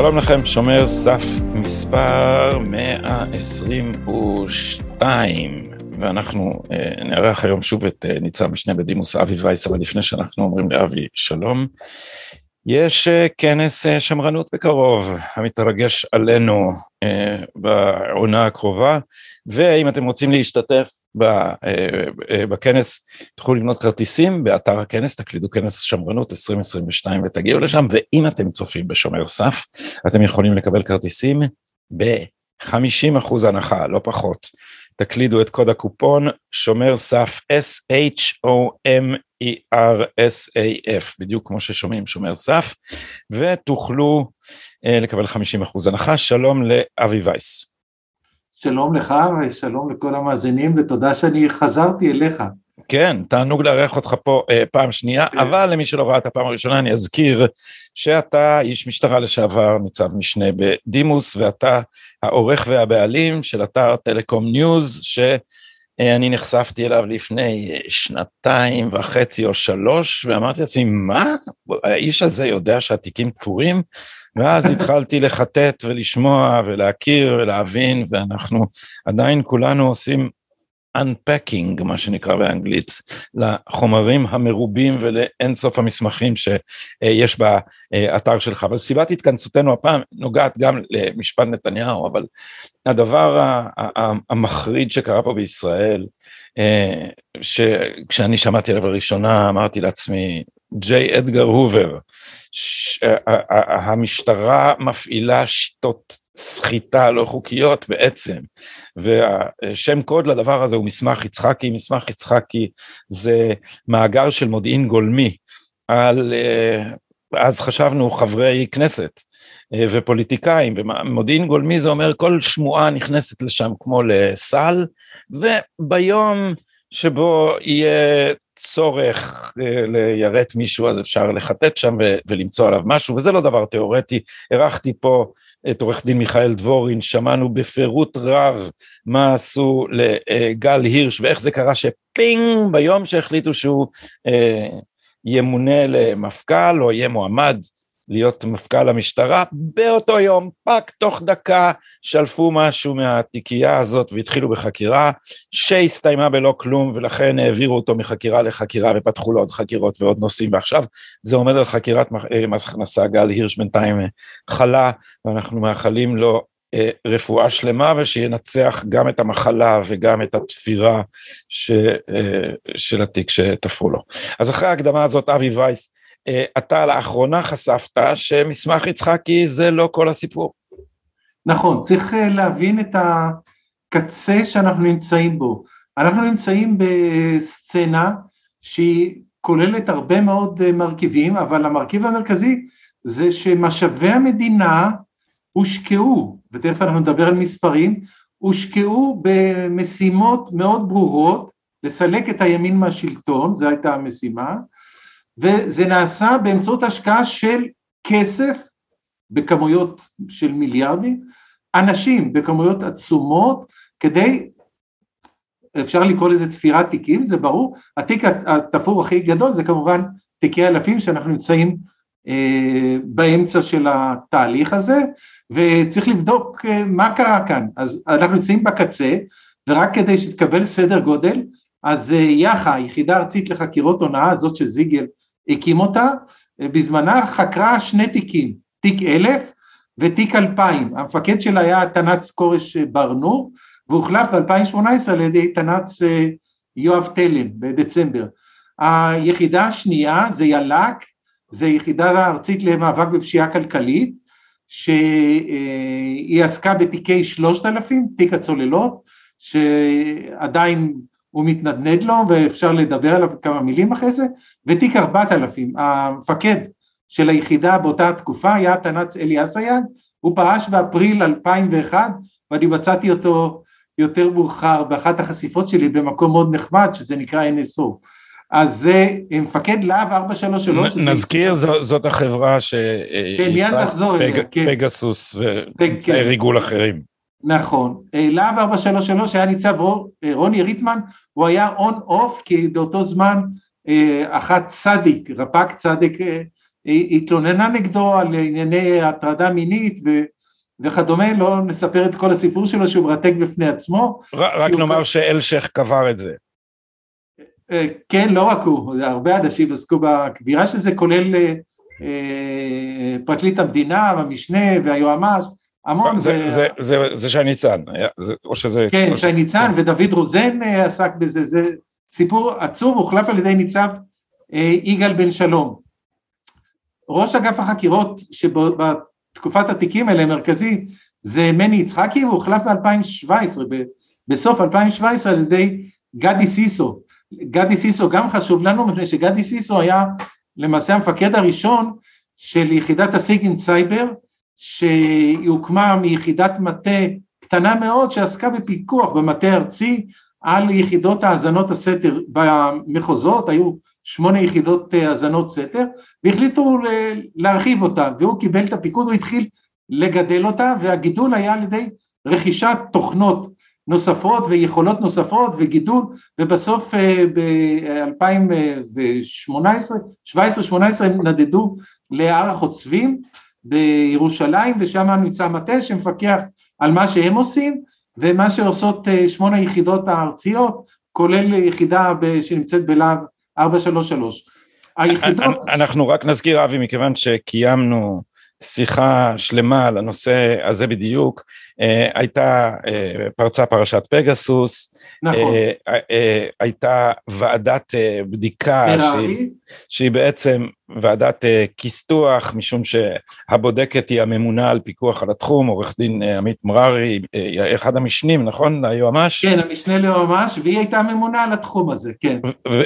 שלום לכם, שומר סף מספר 122, ואנחנו אה, נארח היום שוב את אה, ניצב משנה בדימוס אבי וייס, אבל לפני שאנחנו אומרים לאבי שלום, יש אה, כנס אה, שמרנות בקרוב, המתרגש עלינו אה, בעונה הקרובה, ואם אתם רוצים להשתתף בכנס, תוכלו לבנות כרטיסים באתר הכנס, תקלידו כנס שמרנות 2022 ותגיעו לשם, ואם אתם צופים בשומר סף, אתם יכולים לקבל כרטיסים ב-50% הנחה, לא פחות. תקלידו את קוד הקופון שומר סף S-H-O-M-E-R-S-A-F, בדיוק כמו ששומעים שומר סף, ותוכלו uh, לקבל 50% הנחה. שלום לאבי וייס. שלום לך ושלום לכל המאזינים ותודה שאני חזרתי אליך. כן, תענוג לארח אותך פה אה, פעם שנייה, כן. אבל למי שלא ראה את הפעם הראשונה אני אזכיר שאתה איש משטרה לשעבר, ניצב משנה בדימוס, ואתה העורך והבעלים של אתר טלקום ניוז, שאני נחשפתי אליו לפני שנתיים וחצי או שלוש, ואמרתי לעצמי, מה? האיש הזה יודע שהתיקים תפורים? ואז התחלתי לחטט ולשמוע ולהכיר ולהבין, ואנחנו עדיין כולנו עושים unpacking, מה שנקרא באנגלית, לחומרים המרובים ולאינסוף המסמכים שיש באתר שלך. אבל סיבת התכנסותנו הפעם נוגעת גם למשפט נתניהו, אבל הדבר המחריד שקרה פה בישראל, שכשאני שמעתי עליו לראשונה אמרתי לעצמי, ג'יי אדגר הובר, המשטרה מפעילה שיטות סחיטה לא חוקיות בעצם, והשם קוד לדבר הזה הוא מסמך יצחקי, מסמך יצחקי זה מאגר של מודיעין גולמי על, אה, אז חשבנו חברי כנסת אה, ופוליטיקאים, ומודיעין גולמי זה אומר כל שמועה נכנסת לשם כמו לסל, וביום שבו יהיה צורך אה, ליירט מישהו אז אפשר לחטט שם ולמצוא עליו משהו, וזה לא דבר תיאורטי, אירחתי פה את עורך דין מיכאל דבורין, שמענו בפירוט רב מה עשו לגל הירש ואיך זה קרה שפינג ביום שהחליטו שהוא אה, ימונה למפכ"ל או יהיה מועמד להיות מפכ"ל המשטרה, באותו יום, פאק, תוך דקה, שלפו משהו מהתיקייה הזאת והתחילו בחקירה, שהסתיימה בלא כלום, ולכן העבירו אותו מחקירה לחקירה ופתחו לו עוד חקירות ועוד נושאים, ועכשיו זה עומד על חקירת אה, מס הכנסה, גל הירש בינתיים אה, חלה, ואנחנו מאחלים לו אה, רפואה שלמה ושינצח גם את המחלה וגם את התפירה ש, של התיק שתפרו לו. אז אחרי ההקדמה הזאת, אבי וייס, אתה לאחרונה חשפת שמסמך יצחקי זה לא כל הסיפור. נכון, צריך אה, להבין את הקצה שאנחנו נמצאים בו. אנחנו נמצאים בסצנה שהיא כוללת הרבה מאוד אה, מרכיבים, אבל המרכיב המרכזי זה שמשאבי המדינה הושקעו, ותכף אנחנו נדבר על מספרים, הושקעו במשימות מאוד ברורות, לסלק את הימין מהשלטון, זו הייתה המשימה, וזה נעשה באמצעות השקעה של כסף בכמויות של מיליארדים, אנשים בכמויות עצומות, כדי, אפשר לקרוא לזה תפירת תיקים, זה ברור, התיק התפור הכי גדול זה כמובן תיקי אלפים שאנחנו נמצאים אה, באמצע של התהליך הזה, וצריך לבדוק אה, מה קרה כאן, אז אנחנו נמצאים בקצה, ורק כדי שתקבל סדר גודל, אז אה, יח"א, היחידה הארצית לחקירות הונאה, זאת שזיגל הקים אותה, בזמנה חקרה שני תיקים, תיק אלף ותיק אלפיים, המפקד שלה היה תנ"צ כורש ברנור, והוחלף ב-2018 על ידי תנ"צ אה, יואב תלם בדצמבר. היחידה השנייה זה יל"ק, זה יחידה ארצית למאבק בפשיעה כלכלית, שהיא עסקה בתיקי שלושת אלפים, תיק הצוללות, שעדיין הוא מתנדנד לו ואפשר לדבר עליו כמה מילים אחרי זה, ותיק 4000, המפקד של היחידה באותה תקופה היה תנ"צ אלי אסייג, הוא פרש באפריל 2001 ואני מצאתי אותו יותר מאוחר באחת החשיפות שלי במקום מאוד נחמד שזה נקרא NSO. אז זה מפקד להב 433. נזכיר, זו, זאת החברה ש... כן, נחזור אליה, כן. פגסוס ואמצעי ריגול אחרים. נכון, אה, להב 433 היה ניצב אה, רוני ריטמן, הוא היה on off כי באותו זמן אה, אחת צדיק, רפ"ק צדיק התלוננה נגדו על ענייני הטרדה מינית ו, וכדומה, לא נספר את כל הסיפור שלו שהוא מרתק בפני עצמו. רק נאמר שאלשיך קבר את זה. כן, לא רק הוא, הרבה אנשים עסקו בקבירה של זה, כולל פרקליט המדינה והמשנה והיועמ"ש, המון. זה, ו... זה, זה, זה שי ניצן, או שזה... כן, שי ניצן ודוד רוזן עסק בזה, זה סיפור עצוב, הוחלף על ידי ניצב יגאל בן שלום. ראש אגף החקירות שבתקופת התיקים האלה, מרכזי, זה מני יצחקי, הוא הוחלף ב-2017, בסוף 2017 על ידי גדי סיסו. גדי סיסו גם חשוב לנו, מפני שגדי סיסו היה למעשה המפקד הראשון של יחידת הסיגינט סייבר, שהיא הוקמה מיחידת מטה קטנה מאוד שעסקה בפיקוח במטה הארצי על יחידות האזנות הסתר. במחוזות, היו שמונה יחידות האזנות סתר, והחליטו להרחיב אותה, והוא קיבל את הפיקוד, הוא התחיל לגדל אותה, והגידול היה על ידי רכישת תוכנות נוספות ויכולות נוספות וגידול, ובסוף ב-2017-2018 הם נדדו להר החוצבים בירושלים, ושם נמצא מטה שמפקח על מה שהם עושים, ומה שעושות אה, שמונה היחידות הארציות, כולל יחידה שנמצאת בלהב 433. היחידות... אנחנו רק נזכיר אבי, מכיוון שקיימנו שיחה שלמה על הנושא הזה בדיוק, אה, הייתה, אה, פרצה פרשת פגסוס, נכון. אה, הייתה ועדת בדיקה שהיא, שהיא בעצם ועדת כיסתוח, משום שהבודקת היא הממונה על פיקוח על התחום, עורך דין עמית מררי, אחד המשנים, נכון? היועמ"ש? כן, המשנה ליועמ"ש, והיא הייתה ממונה על התחום הזה, כן.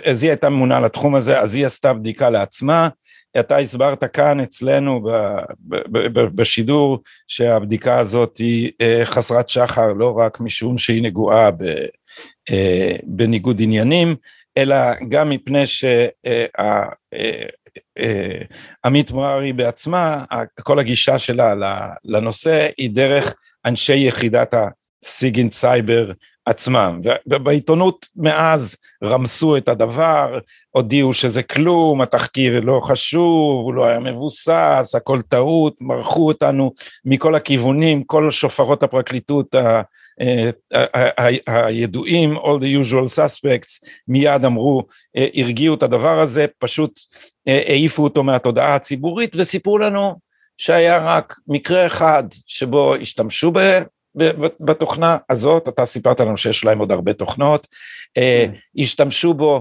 אז היא הייתה ממונה על התחום הזה, אז היא עשתה בדיקה לעצמה. אתה הסברת כאן אצלנו בשידור שהבדיקה הזאת היא אה, חסרת שחר לא רק משום שהיא נגועה אה, בניגוד עניינים, אלא גם מפני שעמית מוארי בעצמה, כל הגישה שלה לנושא היא דרך אנשי יחידת הסיגינט סייבר עצמם, ובעיתונות מאז רמסו את הדבר, הודיעו שזה כלום, התחקיר לא חשוב, הוא לא היה מבוסס, הכל טעות, מרחו אותנו מכל הכיוונים, כל שופרות הפרקליטות הידועים, all the usual suspects, מיד אמרו, הרגיעו את הדבר הזה, פשוט העיפו אותו מהתודעה הציבורית וסיפרו לנו שהיה רק מקרה אחד שבו השתמשו בתוכנה הזאת, אתה סיפרת לנו שיש להם עוד הרבה תוכנות, אה, כן. השתמשו בו אה,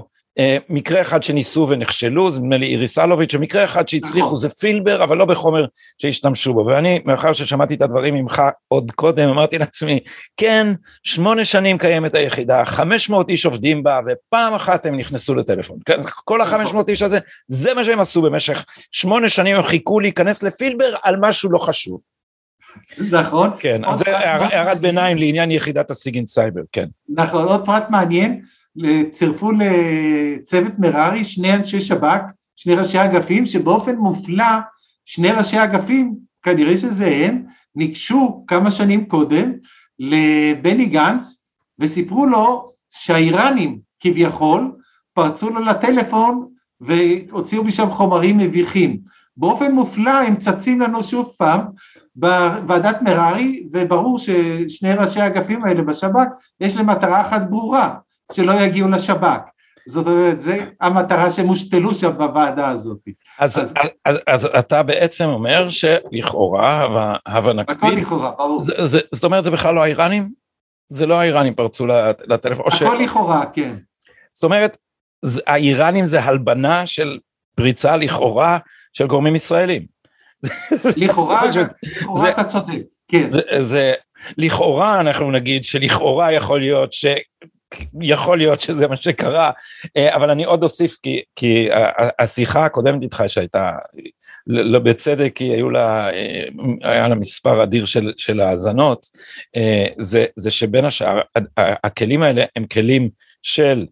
מקרה אחד שניסו ונכשלו, זה נדמה לי איריס אלוביץ', ומקרה אחד שהצליחו נכון. זה פילבר, אבל לא בחומר שהשתמשו בו. ואני, מאחר ששמעתי את הדברים ממך עוד קודם, אמרתי לעצמי, כן, שמונה שנים קיימת היחידה, 500 איש עובדים בה, ופעם אחת הם נכנסו לטלפון. כן, כל ה-500 נכון. איש הזה, זה מה שהם עשו במשך שמונה שנים, הם חיכו להיכנס לפילבר על משהו לא חשוב. נכון. כן, אז זה הערת ביניים לעניין יחידת הסיגינט סייבר, כן. נכון, עוד פרט מעניין, צירפו לצוות מררי שני אנשי שב"כ, שני ראשי אגפים, שבאופן מופלא, שני ראשי אגפים, כנראה שזה הם, ניגשו כמה שנים קודם לבני גנץ, וסיפרו לו שהאיראנים כביכול פרצו לו לטלפון והוציאו משם חומרים מביכים. באופן מופלא הם צצים לנו שוב פעם בוועדת מררי, וברור ששני ראשי האגפים האלה בשב"כ, יש להם מטרה אחת ברורה, שלא יגיעו לשב"כ. זאת אומרת, זו המטרה שהם הושתלו שם בוועדה הזאת. אז, אז, אז, אז אתה בעצם אומר שלכאורה, הבה נקפיד, הכל לכאורה, ברור. זה, זה, זאת אומרת, זה בכלל לא האיראנים? זה לא האיראנים פרצו לטלפון? הכל ש... לכאורה, כן. זאת אומרת, האיראנים זה הלבנה של פריצה לכאורה של גורמים ישראלים. לכאורה, לכאורה אתה צודק, כן. זה, זה, לכאורה אנחנו נגיד שלכאורה יכול להיות ש... יכול להיות שזה מה שקרה, אה, אבל אני עוד אוסיף כי, כי השיחה הקודמת איתך שהייתה, לא בצדק, כי היו לה, אה, היה לה מספר אדיר של, של האזנות, אה, זה, זה שבין השאר, הכלים האלה הם כלים של אה,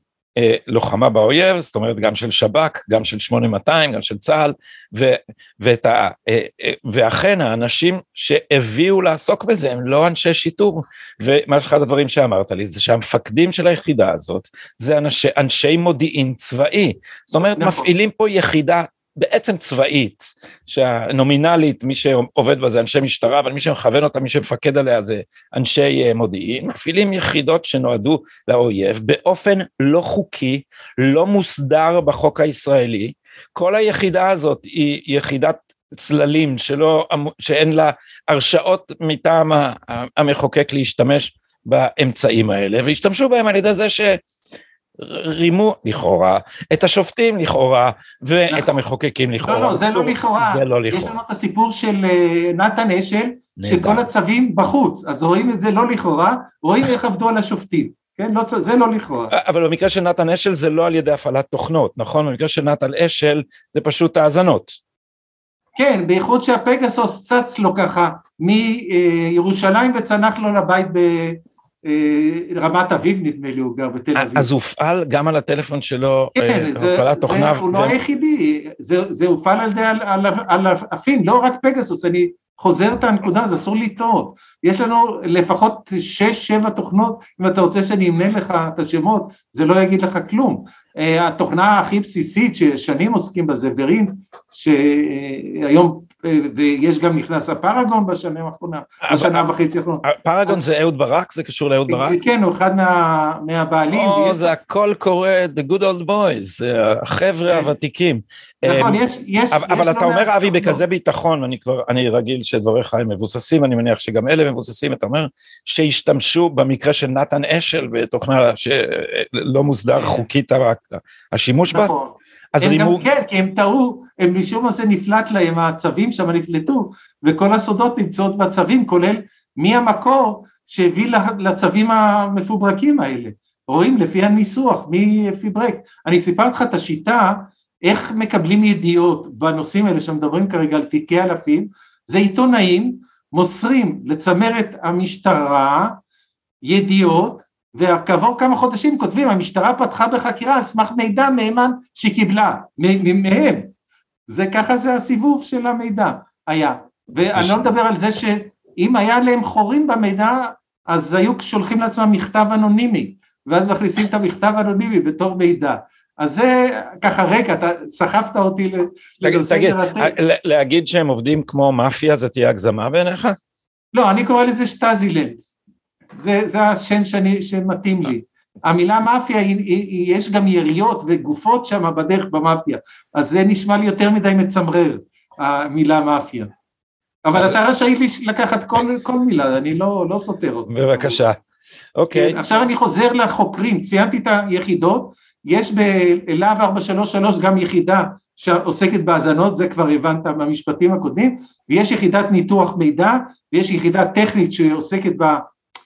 לוחמה באויב, זאת אומרת גם של שב"כ, גם של 8200, גם של צה"ל, ו, ואת ה, אה, אה, ואכן האנשים שהביאו לעסוק בזה הם לא אנשי שיטור, ומה אחד הדברים שאמרת לי זה שהמפקדים של היחידה הזאת זה אנשי, אנשי מודיעין צבאי, זאת אומרת נכון. מפעילים פה יחידה בעצם צבאית, שהנומינלית, מי שעובד בה זה אנשי משטרה, אבל מי שמכוון אותה, מי שמפקד עליה זה אנשי אה, מודיעין, מפעילים יחידות שנועדו לאויב באופן לא חוקי, לא מוסדר בחוק הישראלי. כל היחידה הזאת היא יחידת צללים שלא, שאין לה הרשאות מטעם המחוקק להשתמש באמצעים האלה, והשתמשו בהם על ידי זה ש... רימו לכאורה את השופטים לכאורה ואת נכון. המחוקקים לכאורה. לא, לא, זה לא לכאורה. זה לא לכאורה. יש לנו את הסיפור של אה, נתן אשל, שכל הצווים בחוץ, אז רואים את זה לא לכאורה, רואים איך עבדו על השופטים. כן, לא, זה לא לכאורה. אבל במקרה של נתן אשל זה לא על ידי הפעלת תוכנות, נכון? במקרה של נתן אשל זה פשוט האזנות. כן, בייחוד שהפגסוס צץ לו ככה מירושלים וצנח לו לבית אה, רמת אביב נדמה לי הוא גר בתל אביב. אז הופעל גם על הטלפון שלו כן, אה, הפעלת תוכנה. הוא לא היחידי, זה הופעל על ידי אלפים, לא רק פגסוס, אני חוזר את הנקודה, זה אסור לטעות. יש לנו לפחות שש, שבע תוכנות, אם אתה רוצה שאני אמנה לך את השמות, זה לא יגיד לך כלום. אה, התוכנה הכי בסיסית ששנים עוסקים בה זה ורין, שהיום ויש גם נכנס הפרגון בשנה האחרונה, בשנה וחצי האחרונה. פרגון זה אהוד ברק? זה קשור לאהוד ברק? כן, הוא אחד מהבעלים. או, זה הכל קורה, the good old boys, החבר'ה כן. הוותיקים. נכון, יש, יש... אבל אתה אומר, אבי, בכזה ביטחון, אני כבר, אני רגיל שדבריך הם מבוססים, אני מניח שגם אלה מבוססים, אתה אומר, שהשתמשו במקרה של נתן אשל בתוכנה שלא מוסדר חוקית השימוש בה? נכון. אז הם. גם כן, כי הם טעו, הם משום מה זה נפלט להם, הצווים שם נפלטו, וכל הסודות נמצאות בצווים, כולל מי המקור שהביא לצווים המפוברקים האלה. רואים לפי הניסוח, מי פיברק. אני סיפרתי לך את השיטה, איך מקבלים ידיעות בנושאים האלה שמדברים כרגע על תיקי אלפים, זה עיתונאים מוסרים לצמרת המשטרה ידיעות וכעבור כמה חודשים כותבים המשטרה פתחה בחקירה על סמך מידע מהימן שקיבלה מהם. זה ככה זה הסיבוב של המידע. היה. ואני לא מדבר על זה שאם היה להם חורים במידע אז היו שולחים לעצמם מכתב אנונימי ואז מכניסים את המכתב האנונימי בתור מידע. אז זה ככה רגע אתה סחפת אותי לנושא מרתק. להגיד שהם עובדים כמו מאפיה זה תהיה הגזמה בעיניך? לא אני קורא לזה שטזילנד זה, זה השם שאני, שמתאים לי. המילה מאפיה, היא, היא, יש גם יריות וגופות שם בדרך במאפיה, אז זה נשמע לי יותר מדי מצמרר, המילה מאפיה. אבל אתה רשאי לקחת כל, כל מילה, אני לא, לא סותר אותה. בבקשה, אוקיי. Okay. עכשיו אני חוזר לחוקרים, ציינתי את היחידות, יש בלהב 433 גם יחידה שעוסקת בהאזנות, זה כבר הבנת מהמשפטים הקודמים, ויש יחידת ניתוח מידע, ויש יחידה טכנית שעוסקת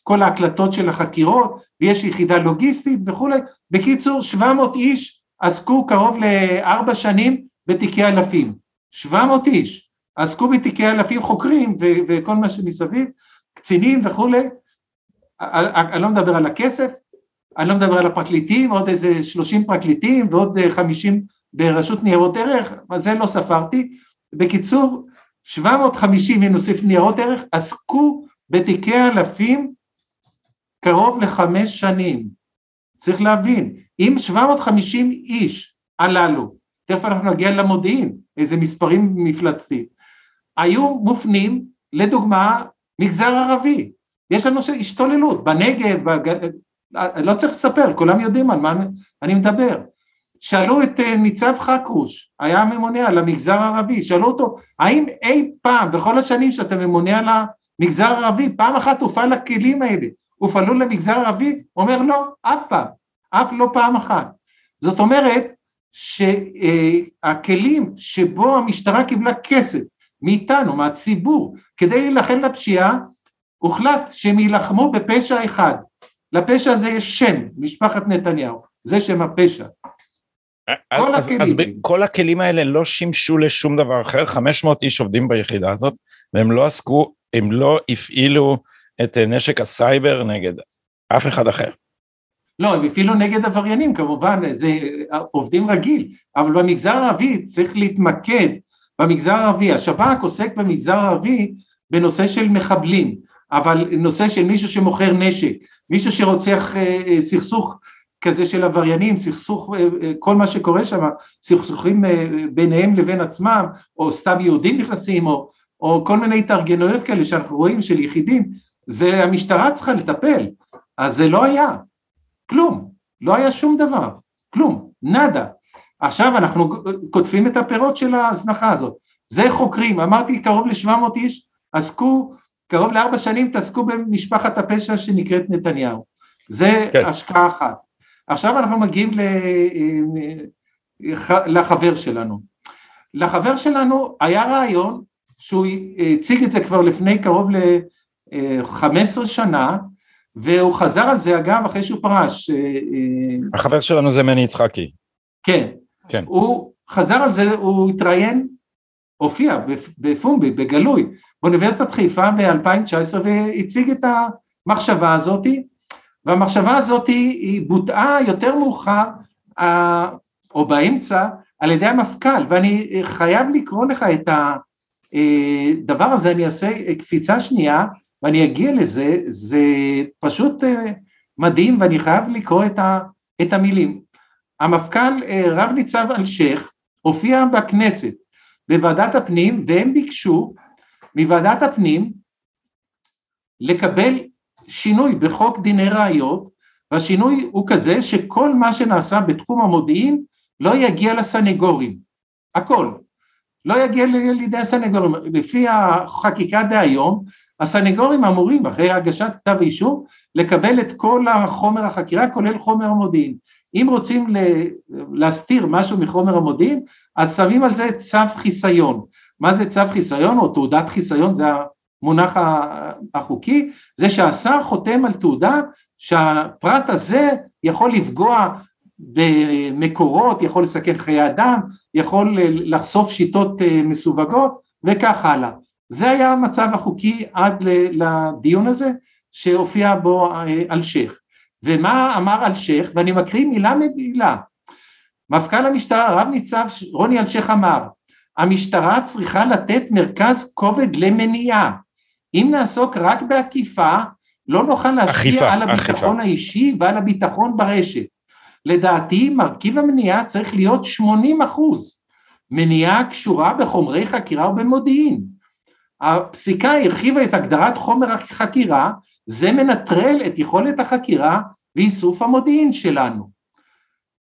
כל ההקלטות של החקירות, ויש יחידה לוגיסטית וכולי. בקיצור, 700 איש עסקו קרוב לארבע שנים בתיקי אלפים. 700 איש עסקו בתיקי אלפים חוקרים ו- וכל מה שמסביב, קצינים וכולי. אני לא מדבר על הכסף, אני לא מדבר על הפרקליטים, עוד איזה 30 פרקליטים ועוד 50 ברשות ניירות ערך, זה לא ספרתי. בקיצור, 750, אם נוסיף ניירות ערך, עסקו בתיקי אלפים קרוב לחמש שנים. צריך להבין, אם 750 איש הללו, תכף אנחנו נגיע למודיעין, איזה מספרים מפלצתיים, היו מופנים, לדוגמה, מגזר ערבי. יש לנו השתוללות בנגב, בג... לא צריך לספר, כולם יודעים על מה אני מדבר. שאלו את אה, ניצב חכרוש, היה ממונה על המגזר הערבי, שאלו אותו, האם אי פעם, בכל השנים שאתה ממונה על המגזר הערבי, פעם אחת הופעל הכלים האלה, הופעלו למגזר ערבי? אומר לא, אף פעם, אף לא פעם אחת. זאת אומרת שהכלים שבו המשטרה קיבלה כסף מאיתנו, מהציבור, כדי להילחם לפשיעה, הוחלט שהם יילחמו בפשע אחד. לפשע הזה יש שם, משפחת נתניהו, זה שם הפשע. כל אז, הכלים. אז כל הכלים האלה לא שימשו לשום דבר אחר, 500 איש עובדים ביחידה הזאת, והם לא עסקו, הם לא הפעילו את אה, נשק הסייבר נגד אף אחד אחר. לא, הם אפילו נגד עבריינים כמובן, זה עובדים רגיל, אבל במגזר הערבי צריך להתמקד במגזר הערבי, השב"כ עוסק במגזר הערבי בנושא של מחבלים, אבל נושא של מישהו שמוכר נשק, מישהו שרוצח אה, אה, סכסוך כזה של עבריינים, סכסוך, כל מה שקורה שם, סכסוכים ביניהם לבין עצמם, או סתם יהודים נכנסים, או, או כל מיני התארגנויות כאלה שאנחנו רואים של יחידים, זה המשטרה צריכה לטפל, אז זה לא היה, כלום, לא היה שום דבר, כלום, נאדה. עכשיו אנחנו קוטפים את הפירות של ההזנחה הזאת. זה חוקרים, אמרתי קרוב ל-700 איש עסקו, קרוב לארבע שנים תעסקו במשפחת הפשע שנקראת נתניהו. זה כן. השקעה אחת. עכשיו אנחנו מגיעים לחבר שלנו. לחבר שלנו היה רעיון שהוא הציג את זה כבר לפני קרוב ל-15 שנה, והוא חזר על זה אגב אחרי שהוא פרש. החבר שלנו זה מני יצחקי. כן, כן. הוא חזר על זה, הוא התראיין, הופיע בפומבי, בגלוי, באוניברסיטת חיפה ב-2019 והציג את המחשבה הזאתי, והמחשבה הזאתי היא בוטאה יותר מאוחר, או באמצע, על ידי המפכ"ל, ואני חייב לקרוא לך את הדבר הזה, אני אעשה קפיצה שנייה, ואני אגיע לזה, זה פשוט מדהים, ואני חייב לקרוא את המילים. המפכ"ל אה, רב ניצב אלשיך הופיע בכנסת בוועדת הפנים והם ביקשו מוועדת הפנים לקבל שינוי בחוק דיני ראיות והשינוי הוא כזה שכל מה שנעשה בתחום המודיעין לא יגיע לסנגורים, הכל, לא יגיע לידי הסנגורים, לפי החקיקה דהיום הסנגורים אמורים אחרי הגשת כתב אישום לקבל את כל החומר החקירה כולל חומר המודיעין, אם רוצים להסתיר משהו מחומר המודיעין, אז שמים על זה צו חיסיון. מה זה צו חיסיון או תעודת חיסיון, זה המונח החוקי, זה שהשר חותם על תעודה שהפרט הזה יכול לפגוע במקורות, יכול לסכן חיי אדם, יכול לחשוף שיטות אה, מסווגות וכך הלאה. זה היה המצב החוקי עד לדיון הזה שהופיע בו אה, אלשיך. ומה אמר אלשיך, ואני מקריא מילה ממילה. מפכ"ל המשטרה, רב ניצב רוני אלשיך אמר, המשטרה צריכה לתת מרכז כובד למניעה. אם נעסוק רק באכיפה, לא נוכל להשפיע על הביטחון אכיפה. האישי ועל הביטחון ברשת. לדעתי מרכיב המניעה צריך להיות 80 אחוז. מניעה קשורה בחומרי חקירה ובמודיעין. הפסיקה הרחיבה את הגדרת חומר החקירה, זה מנטרל את יכולת החקירה ואיסוף המודיעין שלנו.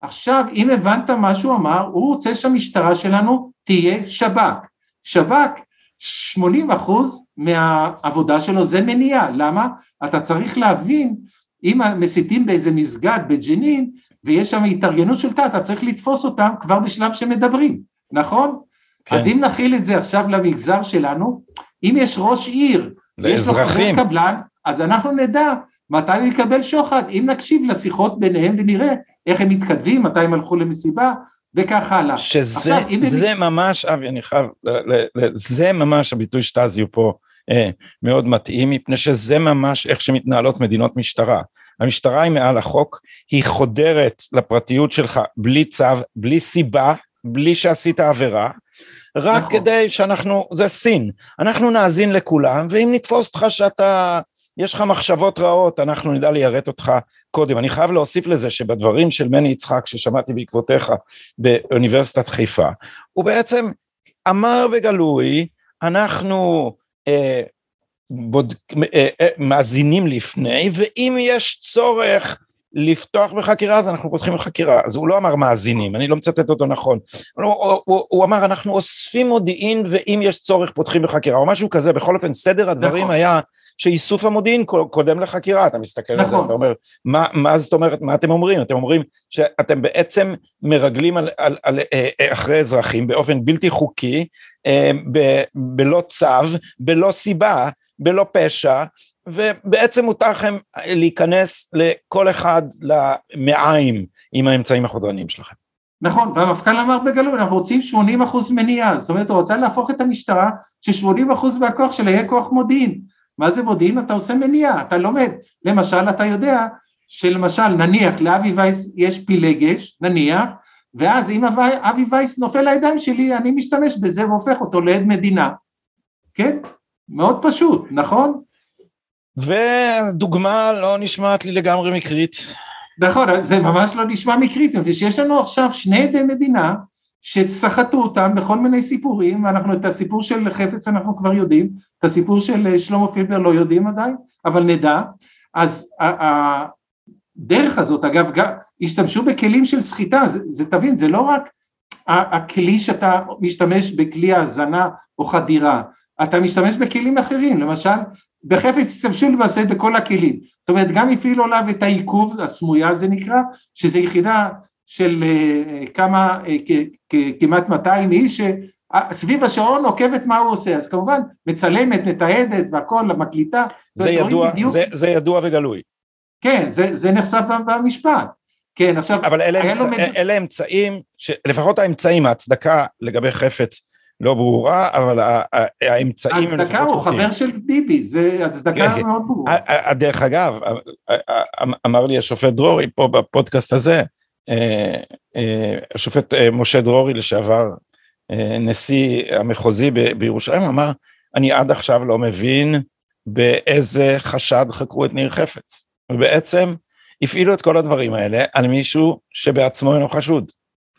עכשיו, אם הבנת מה שהוא אמר, הוא רוצה שהמשטרה שלנו תהיה שב"כ. שב"כ, 80 אחוז מהעבודה שלו זה מניעה, למה? אתה צריך להבין, אם מסיתים באיזה מסגד בג'נין, ויש שם התארגנות של תא, אתה צריך לתפוס אותם כבר בשלב שמדברים, נכון? כן. אז אם נכיל את זה עכשיו למגזר שלנו, אם יש ראש עיר, לאזרחים, יש לו חבר קבלן, אז אנחנו נדע מתי הוא יקבל שוחד, אם נקשיב לשיחות ביניהם ונראה איך הם מתכתבים, מתי הם הלכו למסיבה וכך הלאה. שזה עכשיו, זה הם... ממש, אבי, אני חייב, זה ממש הביטוי שטזיו פה אה, מאוד מתאים, מפני שזה ממש איך שמתנהלות מדינות משטרה. המשטרה היא מעל החוק, היא חודרת לפרטיות שלך בלי צו, בלי סיבה, בלי שעשית עבירה, רק נכון. כדי שאנחנו, זה סין, אנחנו נאזין לכולם, ואם נתפוס אותך שאתה יש לך מחשבות רעות, אנחנו נדע ליירט אותך קודם. אני חייב להוסיף לזה שבדברים של מני יצחק ששמעתי בעקבותיך באוניברסיטת חיפה, הוא בעצם אמר בגלוי, אנחנו אה, בוד... אה, אה, מאזינים לפני, ואם יש צורך לפתוח בחקירה אז אנחנו פותחים בחקירה, אז הוא לא אמר מאזינים, אני לא מצטט אותו נכון, הוא, הוא, הוא, הוא אמר אנחנו אוספים מודיעין ואם יש צורך פותחים בחקירה או משהו כזה, בכל אופן סדר הדברים נכון. היה שאיסוף המודיעין קודם לחקירה, אתה מסתכל נכון. על זה, נכון. אתה אומר, מה, מה זאת אומרת, מה אתם אומרים? אתם אומרים שאתם בעצם מרגלים על, על, על, על, אה, אחרי אזרחים באופן בלתי חוקי, ב, בלא צו, בלא סיבה, בלא פשע, ובעצם מותר לכם להיכנס לכל אחד למעיים עם האמצעים החודרניים שלכם. נכון, והמפכ"ל אמר בגלוי, אנחנו רוצים 80 אחוז מניעה, זאת אומרת הוא רצה להפוך את המשטרה ש-80 אחוז מהכוח שלה יהיה כוח מודיעין. מה זה מודיעין? אתה עושה מניעה, אתה לומד. למשל, אתה יודע שלמשל, נניח לאבי וייס יש פילגש, נניח, ואז אם אבי וייס נופל לידיים שלי, אני משתמש בזה והופך אותו לעד מדינה. כן? מאוד פשוט, נכון? ודוגמה לא נשמעת לי לגמרי מקרית. נכון, זה ממש לא נשמע מקרית, שיש לנו עכשיו שני עדי מדינה שסחטו אותם בכל מיני סיפורים, ואנחנו את הסיפור של חפץ אנחנו כבר יודעים, את הסיפור של שלמה פילבר לא יודעים עדיין, אבל נדע, אז הדרך הזאת, אגב, השתמשו בכלים של סחיטה, זה, זה תבין, זה לא רק הכלי שאתה משתמש בכלי האזנה או חדירה, אתה משתמש בכלים אחרים, למשל בחפץ השתמשו למעשה בכל הכלים, זאת אומרת גם הפעילו עליו את העיכוב, הסמויה זה נקרא, שזה יחידה של uh, כמה, uh, כמעט 200 איש, סביב השעון עוקבת מה הוא עושה, אז כמובן מצלמת, מתעדת והכל, מקליטה. זה ידוע, זה, זה ידוע וגלוי. כן, זה, זה נחשף במשפט. כן, עכשיו... אבל אלה, אמצ... לו... אלה אמצעים, לפחות האמצעים, ההצדקה לגבי חפץ לא ברורה, אבל האמצעים... ההצדקה הוא חבר של ביבי, זה הצדקה כן, כן. מאוד ברורה. דרך אגב, אמר לי השופט דרורי פה בפודקאסט הזה, אה, אה, השופט אה, משה דרורי לשעבר נשיא המחוזי בירושלים, אמר, אני עד עכשיו לא מבין באיזה חשד חקרו את ניר חפץ. ובעצם הפעילו את כל הדברים האלה על מישהו שבעצמו אינו חשוד,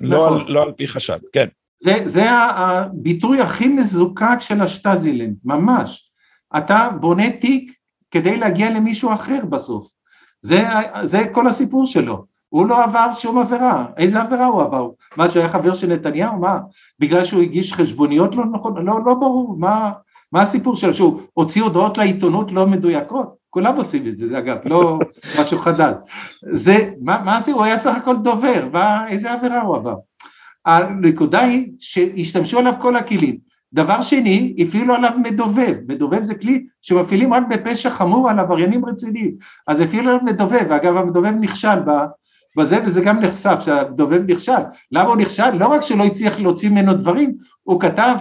לא, נכון. לא, על, לא על פי חשד, כן. זה, זה הביטוי הכי מזוקק של השטזילנד, ממש. אתה בונה תיק כדי להגיע למישהו אחר בסוף. זה, זה כל הסיפור שלו. הוא לא עבר שום עבירה. איזה עבירה הוא עבר? מה, שהיה חבר של נתניהו? מה? בגלל שהוא הגיש חשבוניות לא נכון? לא, לא ברור. מה, מה הסיפור שלו? שהוא הוציא הודעות לעיתונות לא מדויקות? כולם עושים את זה, זה אגב, לא משהו חדש. זה, מה, מה עשו? הוא היה סך הכל דובר, מה, איזה עבירה הוא עבר? הנקודה היא שהשתמשו עליו כל הכלים. דבר שני, הפעילו עליו מדובב, מדובב זה כלי שמפעילים רק בפשע חמור על עבריינים רציניים, אז הפעילו עליו מדובב, ואגב המדובב נכשל בזה וזה גם נחשף שהדובב נכשל, למה הוא נכשל? לא רק שלא הצליח להוציא ממנו דברים, הוא כתב,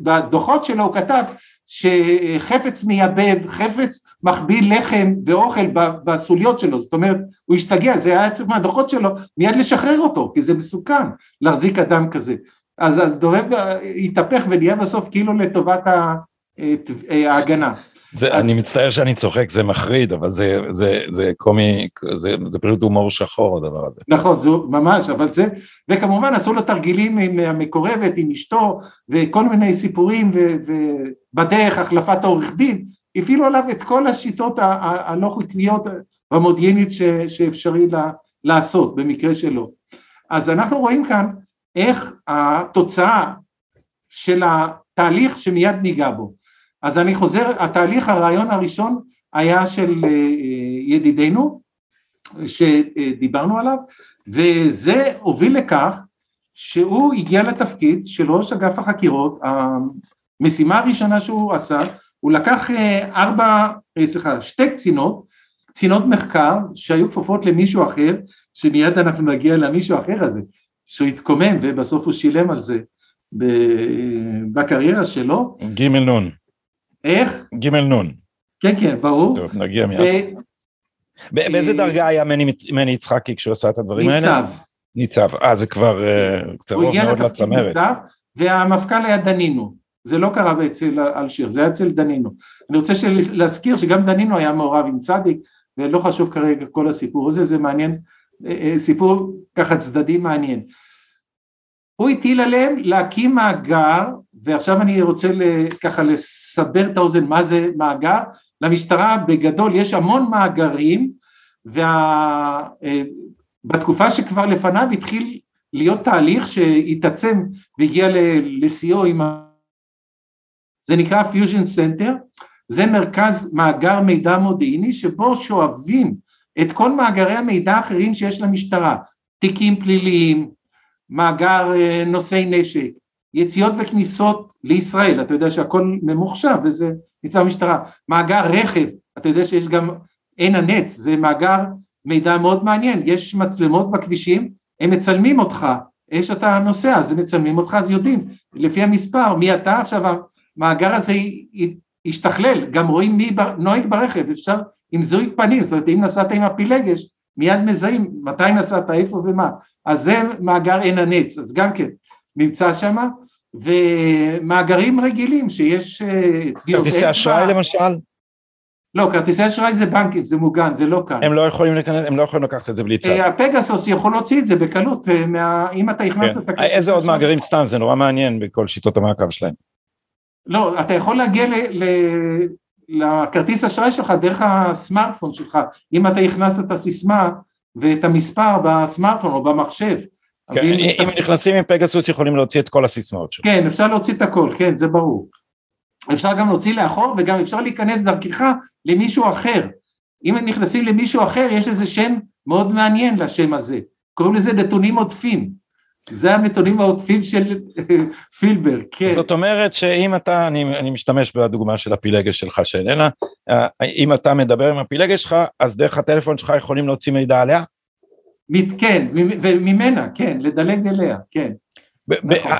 בדוחות שלו הוא כתב שחפץ מייבב, חפץ מחביא לחם ואוכל בסוליות שלו, זאת אומרת, הוא השתגע, זה היה צריך מהדוחות שלו מיד לשחרר אותו, כי זה מסוכן להחזיק אדם כזה. אז הדובב התהפך ונהיה בסוף כאילו לטובת ההגנה. זה, אז... אני מצטער שאני צוחק, זה מחריד, אבל זה, זה, זה קומי, זה, זה פשוט הומור שחור הדבר הזה. נכון, זה ממש, אבל זה, וכמובן עשו לו תרגילים עם המקורבת, עם אשתו, וכל מיני סיפורים, ו, ובדרך החלפת העורך דין, הפעילו עליו את כל השיטות הלא חוקיות והמודיעינית שאפשרי לה, לעשות במקרה שלו. אז אנחנו רואים כאן איך התוצאה של התהליך שמיד ניגע בו. אז אני חוזר, התהליך, הרעיון הראשון היה של אה, ידידנו, שדיברנו עליו, וזה הוביל לכך שהוא הגיע לתפקיד של ראש אגף החקירות, המשימה הראשונה שהוא עשה, הוא לקח אה, ארבע, אה, סליחה, שתי קצינות, קצינות מחקר שהיו כפופות למישהו אחר, שמיד אנחנו נגיע למישהו אחר הזה, שהוא התקומם ובסוף הוא שילם על זה בקריירה שלו. ג' נ'. איך? ג' נ'. כן, כן, ברור. טוב, נגיע מיד. באיזה דרגה היה מני יצחקי כשהוא עשה את הדברים האלה? ניצב. ניצב, אה זה כבר אה, קצרוב מאוד לצמרת. והמפכ"ל היה דנינו, זה לא קרה אצל אלשיר, זה היה אצל דנינו. אני רוצה להזכיר שגם דנינו היה מעורב עם צדיק, ולא חשוב כרגע כל הסיפור הזה, זה מעניין, אה, אה, סיפור ככה צדדי מעניין. הוא הטיל עליהם להקים מאגר, ועכשיו אני רוצה ככה לסבר את האוזן מה זה מאגר, למשטרה בגדול יש המון מאגרים, ובתקופה וה... שכבר לפניו התחיל להיות תהליך שהתעצם והגיע לשיאו עם ה... זה נקרא fusion center, זה מרכז מאגר מידע מודיעיני שבו שואבים את כל מאגרי המידע האחרים שיש למשטרה, תיקים פליליים, מאגר אה, נושאי נשק, יציאות וכניסות לישראל, אתה יודע שהכל ממוחשב וזה נמצא במשטרה, מאגר רכב, אתה יודע שיש גם עין הנץ, זה מאגר מידע מאוד מעניין, יש מצלמות בכבישים, הם מצלמים אותך, יש אתה נוסע, אז הם מצלמים אותך, אז יודעים. לפי המספר מי אתה, עכשיו המאגר הזה ישתכלל, גם רואים מי נוהג ברכב, אפשר עם זיהוי פנים, זאת אומרת אם נסעת עם הפילגש, מיד מזהים מתי נסעת, איפה ומה, אז זה מאגר עין הנץ, אז גם כן נמצא שם, ומאגרים רגילים שיש אה, טביעות כרטיסי אשראי למשל? לא, כרטיסי אשראי זה בנקים, זה מוגן, זה לא כאן. הם לא יכולים להיכנס, הם לא יכולים לקחת את זה בלי צו. אה, הפגסוס יכול להוציא את זה בקלות, אה, מה... אם אתה הכנסת כן. את הכרטיס... איזה עוד מאגרים. סתם, זה נורא מעניין בכל שיטות המעקב שלהם. לא, אתה יכול להגיע ל... ל... לכרטיס אשראי שלך דרך הסמארטפון שלך, אם אתה הכנסת את הסיסמה ואת המספר בסמארטפון או במחשב. כן, אם נכנסים עם פגסוס יכולים להוציא את כל הסיסמאות שלו. כן, אפשר להוציא את הכל, כן, זה ברור. אפשר גם להוציא לאחור וגם אפשר להיכנס דרכך למישהו אחר. אם נכנסים למישהו אחר, יש איזה שם מאוד מעניין לשם הזה. קוראים לזה נתונים עודפים. זה הנתונים העודפים של פילבר, כן. זאת אומרת שאם אתה, אני, אני משתמש בדוגמה של הפילגש שלך שאיננה, אה, אם אתה מדבר עם הפילגש שלך, אז דרך הטלפון שלך יכולים להוציא מידע עליה? כן, ממ- וממנה, כן, לדלג אליה, כן. נכון.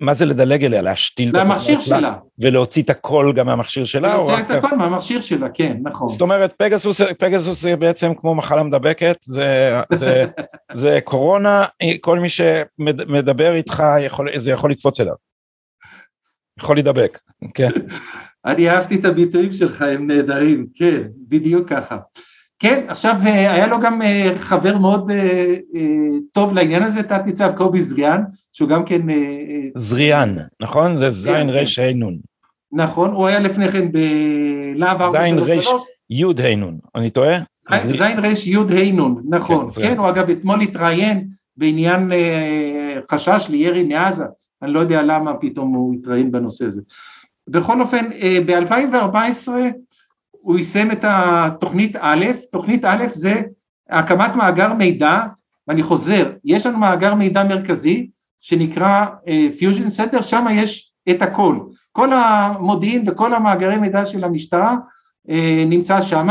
מה זה לדלג אליה? להשתיל את המכשיר? שלה. ולהוציא את הכל גם מהמכשיר שלה? להוציא. את הכל מהמכשיר שלה, כן, נכון. זאת אומרת פגסוס, פגסוס זה בעצם כמו מחלה מדבקת, זה, זה, זה קורונה, כל מי שמדבר איתך יכול, זה יכול לקפוץ אליו. יכול להידבק, כן. אני אהבתי את הביטויים שלך, הם נהדרים, כן, בדיוק ככה. כן, עכשיו אה, היה לו גם אה, חבר מאוד אה, טוב לעניין הזה, תת ניצב קובי סגן, שהוא גם כן, זריאן, נכון? זה זין כן. רש ה' נון. נכון, הוא היה לפני כן בלהב זין 433, י' ה' נון, אני טועה? זין רש י' ה' נון, נכון, כן, זריאן. כן, הוא אגב אתמול התראיין בעניין חשש לירי מעזה, אני לא יודע למה פתאום הוא התראיין בנושא הזה. בכל אופן, ב-2014 הוא יישם את התוכנית א', תוכנית א' זה הקמת מאגר מידע, ואני חוזר, יש לנו מאגר מידע מרכזי שנקרא fusion center, שם יש את הכל, כל המודיעין וכל המאגרי מידע של המשטרה אה, נמצא שם,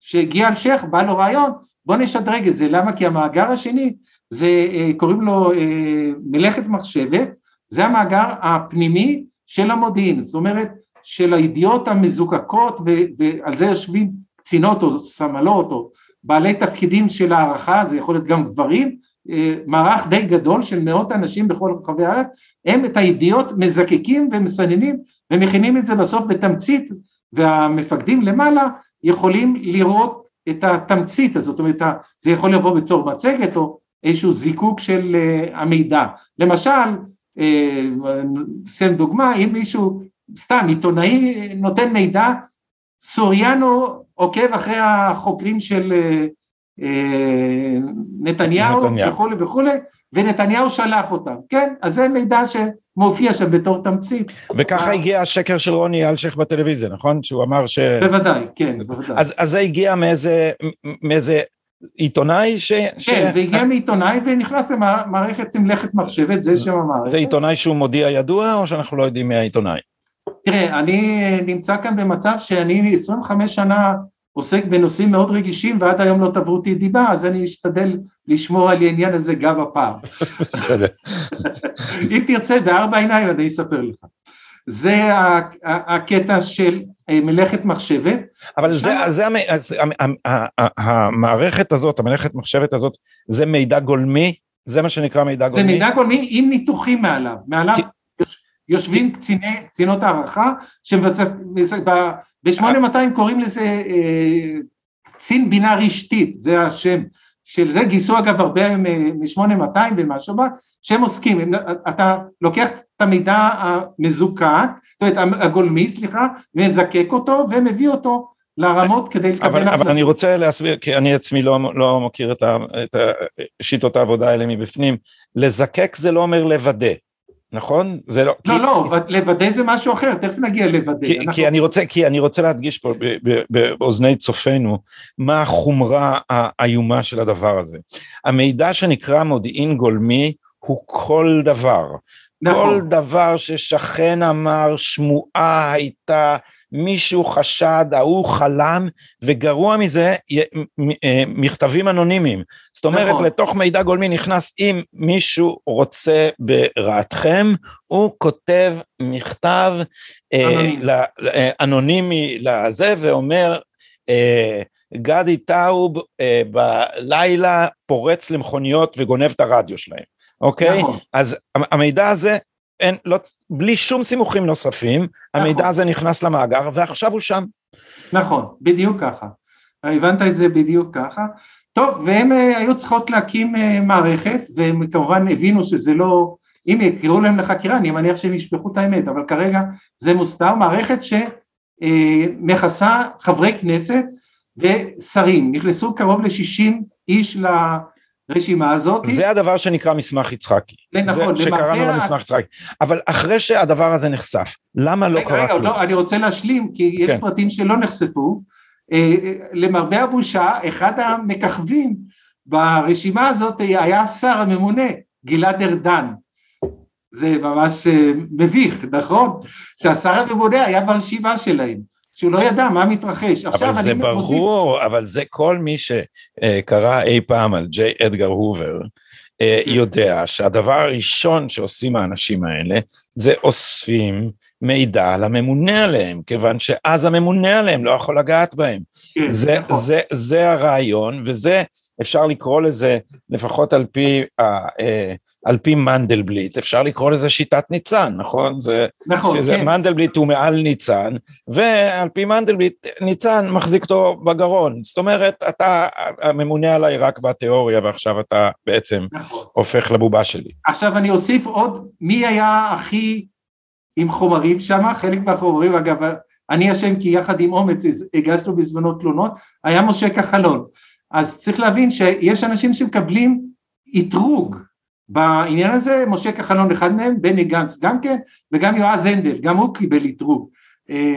כשהגיע אלשיך בא לו רעיון, בוא נשדרג את זה, למה? כי המאגר השני זה אה, קוראים לו אה, מלאכת מחשבת, זה המאגר הפנימי של המודיעין, זאת אומרת של הידיעות המזוקקות ו- ועל זה יושבים קצינות או סמלות או בעלי תפקידים של הערכה, זה יכול להיות גם גברים, אה, מערך די גדול של מאות אנשים בכל רחבי הארץ, הם את הידיעות מזקקים ומסננים ומכינים את זה בסוף בתמצית והמפקדים למעלה יכולים לראות את התמצית הזאת, זאת אומרת זה יכול לבוא בצור מצגת או איזשהו זיקוק של uh, המידע, למשל, שם uh, דוגמה, אם מישהו, סתם עיתונאי נותן מידע, סוריאנו עוקב אחרי החוקרים של uh, uh, נתניהו, נתניהו. וכולי וכולי, ונתניהו שלח אותם, כן? אז זה מידע שמופיע שם בתור תמצית. וככה אה. הגיע השקר של רוני אלשיך בטלוויזיה, נכון? שהוא אמר ש... בוודאי, כן, בוודאי. אז, אז זה הגיע מאיזה, מאיזה עיתונאי ש... ש... כן, זה הגיע מעיתונאי ונכנס למערכת מלאכת מחשבת, זה שם המערכת. זה עיתונאי שהוא מודיע ידוע, או שאנחנו לא יודעים מי העיתונאי? תראה, אני נמצא כאן במצב שאני 25 שנה עוסק בנושאים מאוד רגישים ועד היום לא תבעו אותי דיבה, אז אני אשתדל לשמור על העניין הזה גם הפעם. בסדר. אם תרצה בארבע עיניים אני אספר לך. זה הקטע של אה, מלאכת מחשבת. אבל זה, זה, המערכת הזאת, המלאכת מחשבת הזאת, זה מידע גולמי? זה מה שנקרא מידע זה גולמי? מידע גולמי עם ניתוחים מעליו. מעליו יושבים קציני, קצינות הערכה, ב-8200 קוראים לזה אה, קצין בינה רשתית, זה השם של זה, גייסו אגב הרבה מ-8200 ומהשב"כ, שהם עוסקים, הם- אתה לוקח את המידע המזוקק, זאת אומרת הגולמי, סליחה, מזקק אותו ומביא אותו לרמות כדי לקבל אבל, אבל. אני רוצה להסביר, כי אני עצמי לא, לא מכיר את, ה, את ה, שיטות העבודה האלה מבפנים, לזקק זה לא אומר לוודא, נכון? זה לא, לא, כי, לא, לוודא זה משהו אחר, תכף נגיע לוודא. כי, אנחנו- כי, אני רוצה, כי אני רוצה להדגיש פה באוזני צופינו מה החומרה האיומה של הדבר הזה. המידע שנקרא מודיעין גולמי הוא כל דבר. נכון. כל דבר ששכן אמר, שמועה הייתה, מישהו חשד, ההוא חלם, וגרוע מזה, אה, מכתבים אנונימיים. זאת אומרת, נכון. לתוך מידע גולמי נכנס, אם מישהו רוצה ברעתכם, הוא כותב מכתב אה, אה, אנונימי לזה, ואומר, אה, גדי טאוב אה, בלילה פורץ למכוניות וגונב את הרדיו שלהם, אוקיי? נכון. אז המידע הזה, אין, לא, בלי שום סימוכים נוספים, המידע נכון. הזה נכנס למאגר ועכשיו הוא שם. נכון, בדיוק ככה. הבנת את זה בדיוק ככה. טוב, והם אה, היו צריכות להקים אה, מערכת, והם כמובן הבינו שזה לא, אם יקראו להם לחקירה, אני מניח שהם ישפכו את האמת, אבל כרגע זה מוסתר, מערכת שמכסה חברי כנסת ושרים, נכנסו קרוב ל-60 איש לרשימה הזאת. זה הדבר שנקרא מסמך יצחקי. זה נכון. זה שקראנו לו מסמך יצחקי. אבל אחרי שהדבר הזה נחשף, למה לא קרה כלום? לא, אני רוצה להשלים, כי יש כן. פרטים שלא נחשפו. אה, למרבה הבושה, אחד המככבים ברשימה הזאת היה השר הממונה, גלעד ארדן. זה ממש אה, מביך, נכון? שהשר הממונה היה ברשימה שלהם. שהוא לא ידע מה מתרחש. אבל זה ברור, מוסיף... אבל זה כל מי שקרא אי פעם על ג'יי אדגר הובר, אה, כן. יודע שהדבר הראשון שעושים האנשים האלה זה אוספים מידע על הממונה עליהם, כיוון שאז הממונה עליהם לא יכול לגעת בהם. כן, זה, נכון. זה, זה הרעיון, וזה, אפשר לקרוא לזה, לפחות על פי, אה, על פי מנדלבליט, אפשר לקרוא לזה שיטת ניצן, נכון? זה, נכון, שזה, כן. מנדלבליט הוא מעל ניצן, ועל פי מנדלבליט, ניצן מחזיק אותו בגרון. זאת אומרת, אתה הממונה עליי רק בתיאוריה, ועכשיו אתה בעצם נכון. הופך לבובה שלי. עכשיו אני אוסיף עוד, מי היה הכי... עם חומרים שם, חלק מהחומרים, אגב, אני אשם כי יחד עם אומץ הגשנו בזמנו תלונות, היה משה כחלון. אז צריך להבין שיש אנשים שמקבלים אתרוג בעניין הזה, משה כחלון אחד מהם, בני גנץ גם כן, וגם יועז הנדל, גם הוא קיבל אתרוג.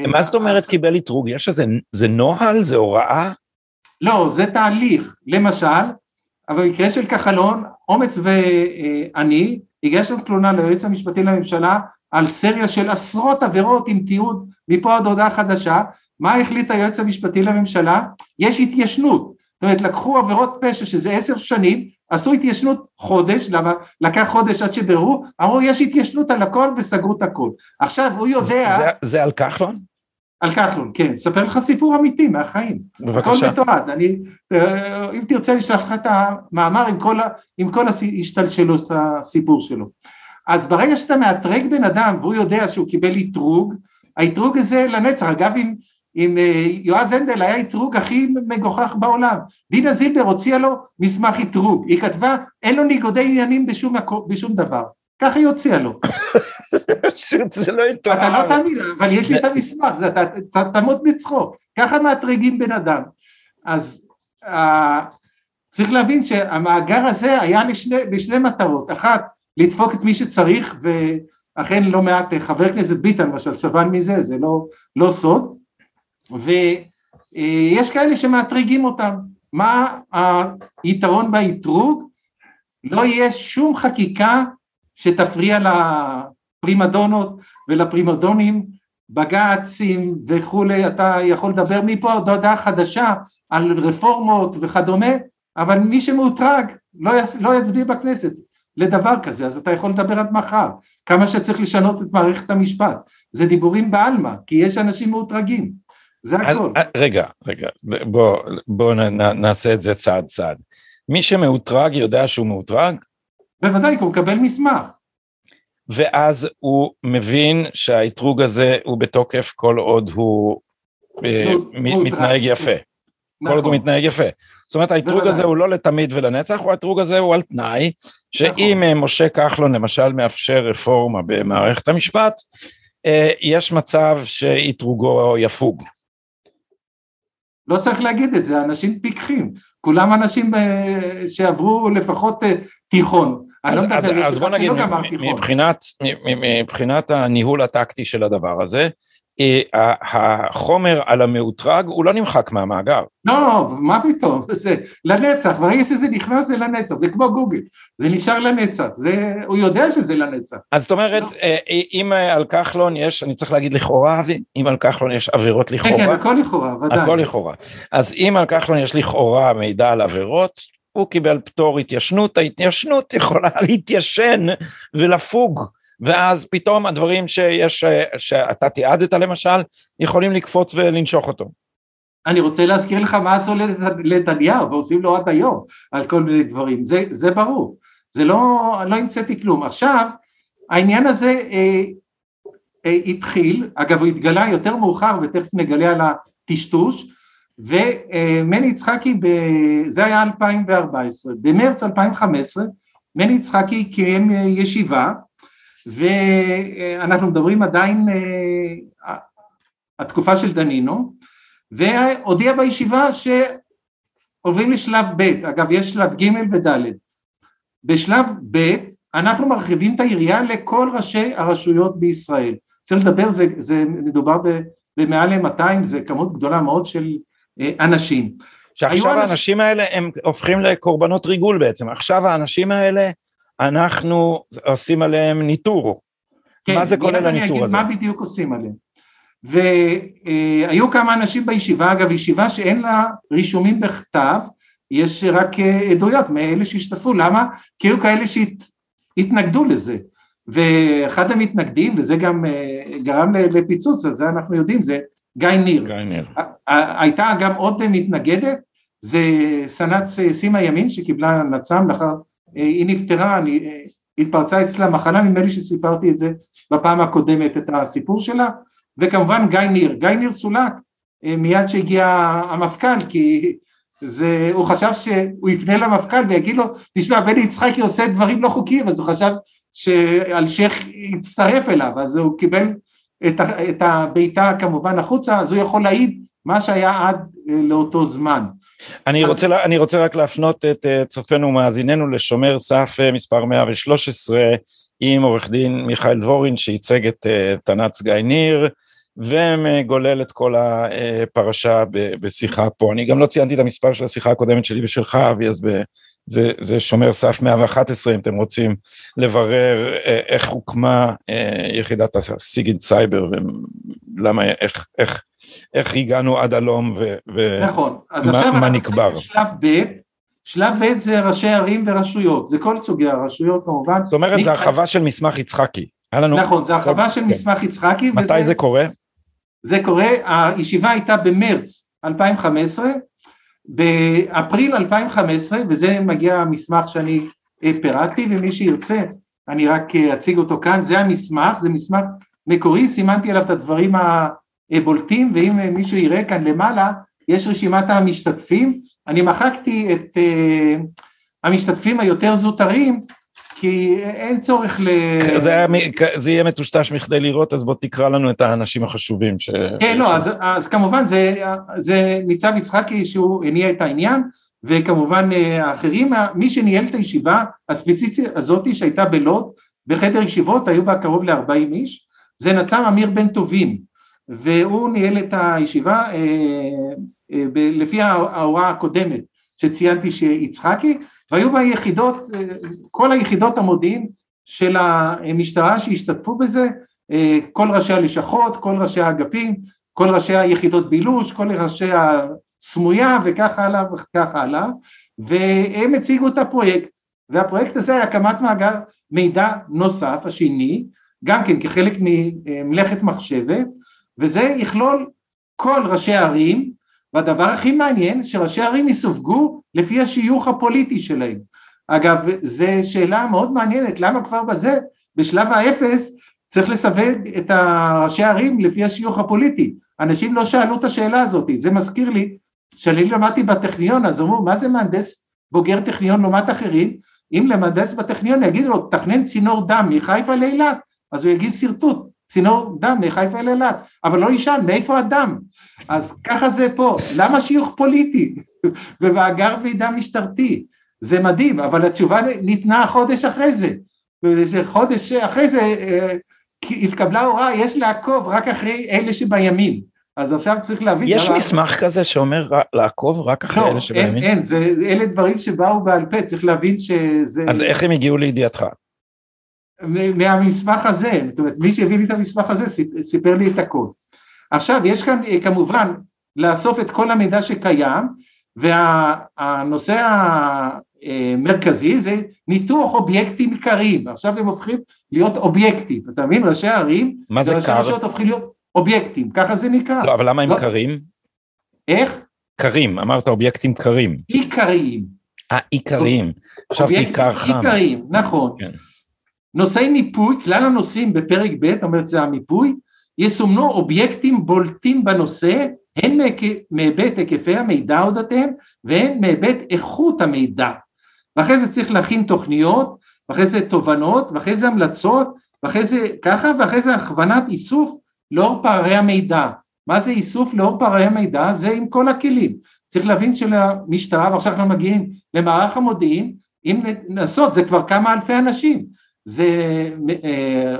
מה זאת אומרת. קיבל אתרוג? יש איזה, זה נוהל? זה הוראה? לא, זה תהליך. למשל, אבל במקרה של כחלון, אומץ ואני הגשנו תלונה ליועץ המשפטי לממשלה על סריה של עשרות עבירות עם תיעוד מפה עד הודעה חדשה, מה החליט היועץ המשפטי לממשלה? יש התיישנות, זאת אומרת לקחו עבירות פשע שזה עשר שנים, עשו התיישנות חודש, למה לקח חודש עד שביררו, אמרו יש התיישנות על הכל וסגרו את הכל. עכשיו הוא יודע... זה, זה, זה על כחלון? על כחלון, כן, אספר לך סיפור אמיתי מהחיים. בבקשה. הכל מתועד, אני, אה, אם תרצה אני אשלח לך את המאמר עם כל, עם כל השתלשלות הסיפור שלו. אז ברגע שאתה מאתרג בן אדם והוא יודע שהוא קיבל אתרוג, האתרוג הזה לנצח, אגב עם, עם אה, יועז הנדל היה אתרוג הכי מגוחך בעולם, דינה זילבר הוציאה לו מסמך אתרוג, היא כתבה אין לו ניגודי עניינים בשום, בשום דבר, ככה היא הוציאה לו. פשוט זה לא יתואר. אתה לא תאמין, אבל יש לי את המסמך, אתה תמות מצחוק, ככה מאתרגים בן אדם. אז uh, צריך להבין שהמאגר הזה היה לשני, לשני מטרות, אחת לדפוק את מי שצריך, ואכן לא מעט, חבר כנסת ביטן למשל סבל מזה, זה לא, לא סוד, ויש כאלה שמאתרגים אותם. מה היתרון באתרוג? לא יהיה שום חקיקה שתפריע לפרימדונות ולפרימדונים, בג"צים וכולי, אתה יכול לדבר מפה עוד הודעה חדשה על רפורמות וכדומה, אבל מי שמאותרג לא, יצ... לא יצביע בכנסת. לדבר כזה, אז אתה יכול לדבר עד מחר, כמה שצריך לשנות את מערכת המשפט, זה דיבורים בעלמא, כי יש אנשים מאותרגים, זה הכל. אז, רגע, רגע, בוא, בוא נ, נעשה את זה צעד צעד. מי שמאותרג יודע שהוא מאותרג? בוודאי, כי הוא מקבל מסמך. ואז הוא מבין שהאתרוג הזה הוא בתוקף כל עוד הוא אה, מתנהג יפה. כל עוד הוא נכון. מתנהג יפה. זאת אומרת האתרוג הזה הוא לא לתמיד ולנצח, הוא האתרוג הזה הוא על תנאי, שאם נכון. משה כחלון למשל מאפשר רפורמה במערכת המשפט, אה, יש מצב שאתרוגו יפוג. לא צריך להגיד את זה, אנשים פיקחים, כולם אנשים אה, שעברו לפחות אה, תיכון. אז, לא אז, אז בוא נגיד, מבחינת, מבחינת הניהול הטקטי של הדבר הזה, החומר על המאותרג הוא לא נמחק מהמאגר. לא, מה פתאום, זה לנצח, ברגע שזה נכנס זה לנצח, זה כמו גוגל, זה נשאר לנצח, זה, הוא יודע שזה לנצח. אז זאת אומרת, לא. אה, אם על כחלון יש, אני צריך להגיד לכאורה אבי, אם על כחלון יש עבירות לכאורה. כן, כן, הכל לכאורה, ודאי. הכל לכאורה. אז אם על כחלון יש לכאורה מידע על עבירות, הוא קיבל פטור התיישנות, ההתיישנות יכולה להתיישן ולפוג. ואז פתאום הדברים שיש, שאתה תיעדת למשל, יכולים לקפוץ ולנשוך אותו. אני רוצה להזכיר לך מה עשו לנתניהו ועושים לו עד היום על כל מיני דברים, זה, זה ברור, זה לא, לא המצאתי כלום. עכשיו, העניין הזה אה, אה, התחיל, אגב הוא התגלה יותר מאוחר ותכף נגלה על טשטוש, ומני יצחקי, זה היה 2014, במרץ 2015 מני יצחקי קיים ישיבה ואנחנו מדברים עדיין אה, התקופה של דנינו והודיע בישיבה שעוברים לשלב ב', אגב יש שלב ג' וד', בשלב ב' אנחנו מרחיבים את העירייה לכל ראשי הרשויות בישראל, צריך לדבר, זה, זה מדובר במעל ל-200, זה כמות גדולה מאוד של אה, אנשים. שעכשיו האנשים האלה הם הופכים לקורבנות ריגול בעצם, עכשיו האנשים האלה אנחנו עושים עליהם ניטור. כן, מה זה כולל הניטור הזה? מה בדיוק עושים עליהם. והיו כמה אנשים בישיבה, אגב ישיבה שאין לה רישומים בכתב, יש רק עדויות מאלה שהשתתפו, למה? כי היו כאלה שהתנגדו לזה. ואחד המתנגדים, וזה גם אה, גרם לפיצוץ, אז זה אנחנו יודעים, זה גיא ניר. גיא ניר. הייתה גם עוד מתנגדת, זה סנ"צ סימה ימין שקיבלה נצ"ם לאחר, היא נפטרה, אני, התפרצה אצלה מחלה, נדמה לי שסיפרתי את זה בפעם הקודמת, את הסיפור שלה, וכמובן גיא ניר, גיא ניר סולק אה, מיד שהגיע המפכ"ל, כי זה, הוא חשב שהוא יפנה למפכ"ל ויגיד לו, תשמע, בני יצחקי עושה דברים לא חוקיים, אז הוא חשב שאלשיך יצטרף אליו, אז הוא קיבל את, את הבעיטה כמובן החוצה, אז הוא יכול להעיד מה שהיה עד אה, לאותו זמן. אני, אז... רוצה, אני רוצה רק להפנות את אה, צופינו ומאזיננו לשומר סף אה, מספר 113 עם עורך דין מיכאל דבורין שייצג את תנ"צ גיא ניר ומגולל את כל הפרשה בשיחה פה. אני גם לא ציינתי את המספר של השיחה הקודמת שלי ושלך אבי, אז ב... זה, זה שומר סף 111 אם אתם רוצים לברר אה, איך הוקמה אה, יחידת הסיגינט סייבר ולמה, איך, איך, איך הגענו עד הלום ומה נכון, אז עכשיו אנחנו נקבר. שלב ב', שלב ב' זה ראשי ערים ורשויות, זה כל סוגי הרשויות כמובן. זאת אומרת זה הרחבה של מסמך יצחקי. לנו... נכון, זה הרחבה של כן. מסמך יצחקי. מתי וזה, זה קורה? זה קורה, הישיבה הייתה במרץ 2015, באפריל 2015, וזה מגיע המסמך שאני אה, פירטתי, ומי שירצה אני רק אה, אציג אותו כאן, זה המסמך, זה מסמך מקורי, סימנתי עליו את הדברים הבולטים, ואם מישהו יראה כאן למעלה, יש רשימת המשתתפים, אני מחקתי את המשתתפים היותר זוטרים, כי אין צורך ל... זה, היה, זה יהיה מטושטש מכדי לראות, אז בוא תקרא לנו את האנשים החשובים. ש... כן, לא, אז, אז כמובן זה, זה ניצב יצחקי שהוא הניע את העניין, וכמובן אה, האחרים, מי שניהל את הישיבה הספציפית הזאתי שהייתה בלוד, בחדר ישיבות, היו בה קרוב ל-40 איש, זה נצ"מ אמיר בן טובים, והוא ניהל את הישיבה אה, אה, ב- לפי ההוראה הקודמת שציינתי שיצחקי, והיו בה יחידות, כל היחידות המודיעין של המשטרה שהשתתפו בזה, כל ראשי הלשכות, כל ראשי האגפים, כל ראשי היחידות בילוש, כל ראשי הסמויה וכך הלאה וכך הלאה, והם הציגו את הפרויקט, והפרויקט הזה היה הקמת מאגר מידע נוסף, השני, גם כן כחלק ממלאכת מחשבת, וזה יכלול כל ראשי הערים, והדבר הכי מעניין שראשי ערים יסווגו לפי השיוך הפוליטי שלהם. אגב, זו שאלה מאוד מעניינת, למה כבר בזה, בשלב האפס, צריך לסווג את ראשי הערים לפי השיוך הפוליטי. אנשים לא שאלו את השאלה הזאת, זה מזכיר לי שאני למדתי בטכניון, אז אמרו, מה זה מהנדס בוגר טכניון לעומת אחרים? אם למהנדס בטכניון יגידו לו, תכנן צינור דם מחיפה לאילת, אז הוא יגיד שרטוט, צינור דם מחיפה לאילת, אבל לא ישאל מאיפה הדם, אז ככה זה פה, למה שיוך פוליטי? ומאגר מידע משטרתי, זה מדהים, אבל התשובה ניתנה חודש אחרי זה, חודש אחרי זה אה, התקבלה הוראה, יש לעקוב רק אחרי אלה שבימין, אז עכשיו צריך להבין... יש מסמך רק... כזה שאומר לעקוב רק אחרי לא, אלה שבימין? אין, אין, זה, אלה דברים שבאו בעל פה, צריך להבין שזה... אז איך הם הגיעו לידיעתך? מהמסמך הזה, זאת אומרת מי שהביא לי את המסמך הזה סיפר לי את הכל. עכשיו יש כאן אה, כמובן לאסוף את כל המידע שקיים והנושא המרכזי זה ניתוח אובייקטים עיקריים, עכשיו הם הופכים להיות אובייקטים, אתה מבין? ראשי הערים, מה זה קר? רשויות הופכים להיות אובייקטים, ככה זה נקרא. לא, אבל למה הם לא... קרים? איך? קרים, אמרת אובייקטים קרים. עיקריים. אה, עיקריים. חשבתי עיקר חם. עיקריים, נכון. כן. נושאי מיפוי, כלל הנושאים בפרק ב', זאת אומרת זה המיפוי, יסומנו אובייקטים בולטים בנושא הן מהיבט היקפי המידע אודותיהם והן מהיבט איכות המידע. ואחרי זה צריך להכין תוכניות, ואחרי זה תובנות, ואחרי זה המלצות, ואחרי זה ככה, ואחרי זה הכוונת איסוף לאור פערי המידע. מה זה איסוף לאור פערי המידע? זה עם כל הכלים. צריך להבין שלמשטרה, ועכשיו אנחנו מגיעים למערך המודיעין, אם נעשות, זה כבר כמה אלפי אנשים. זה אה,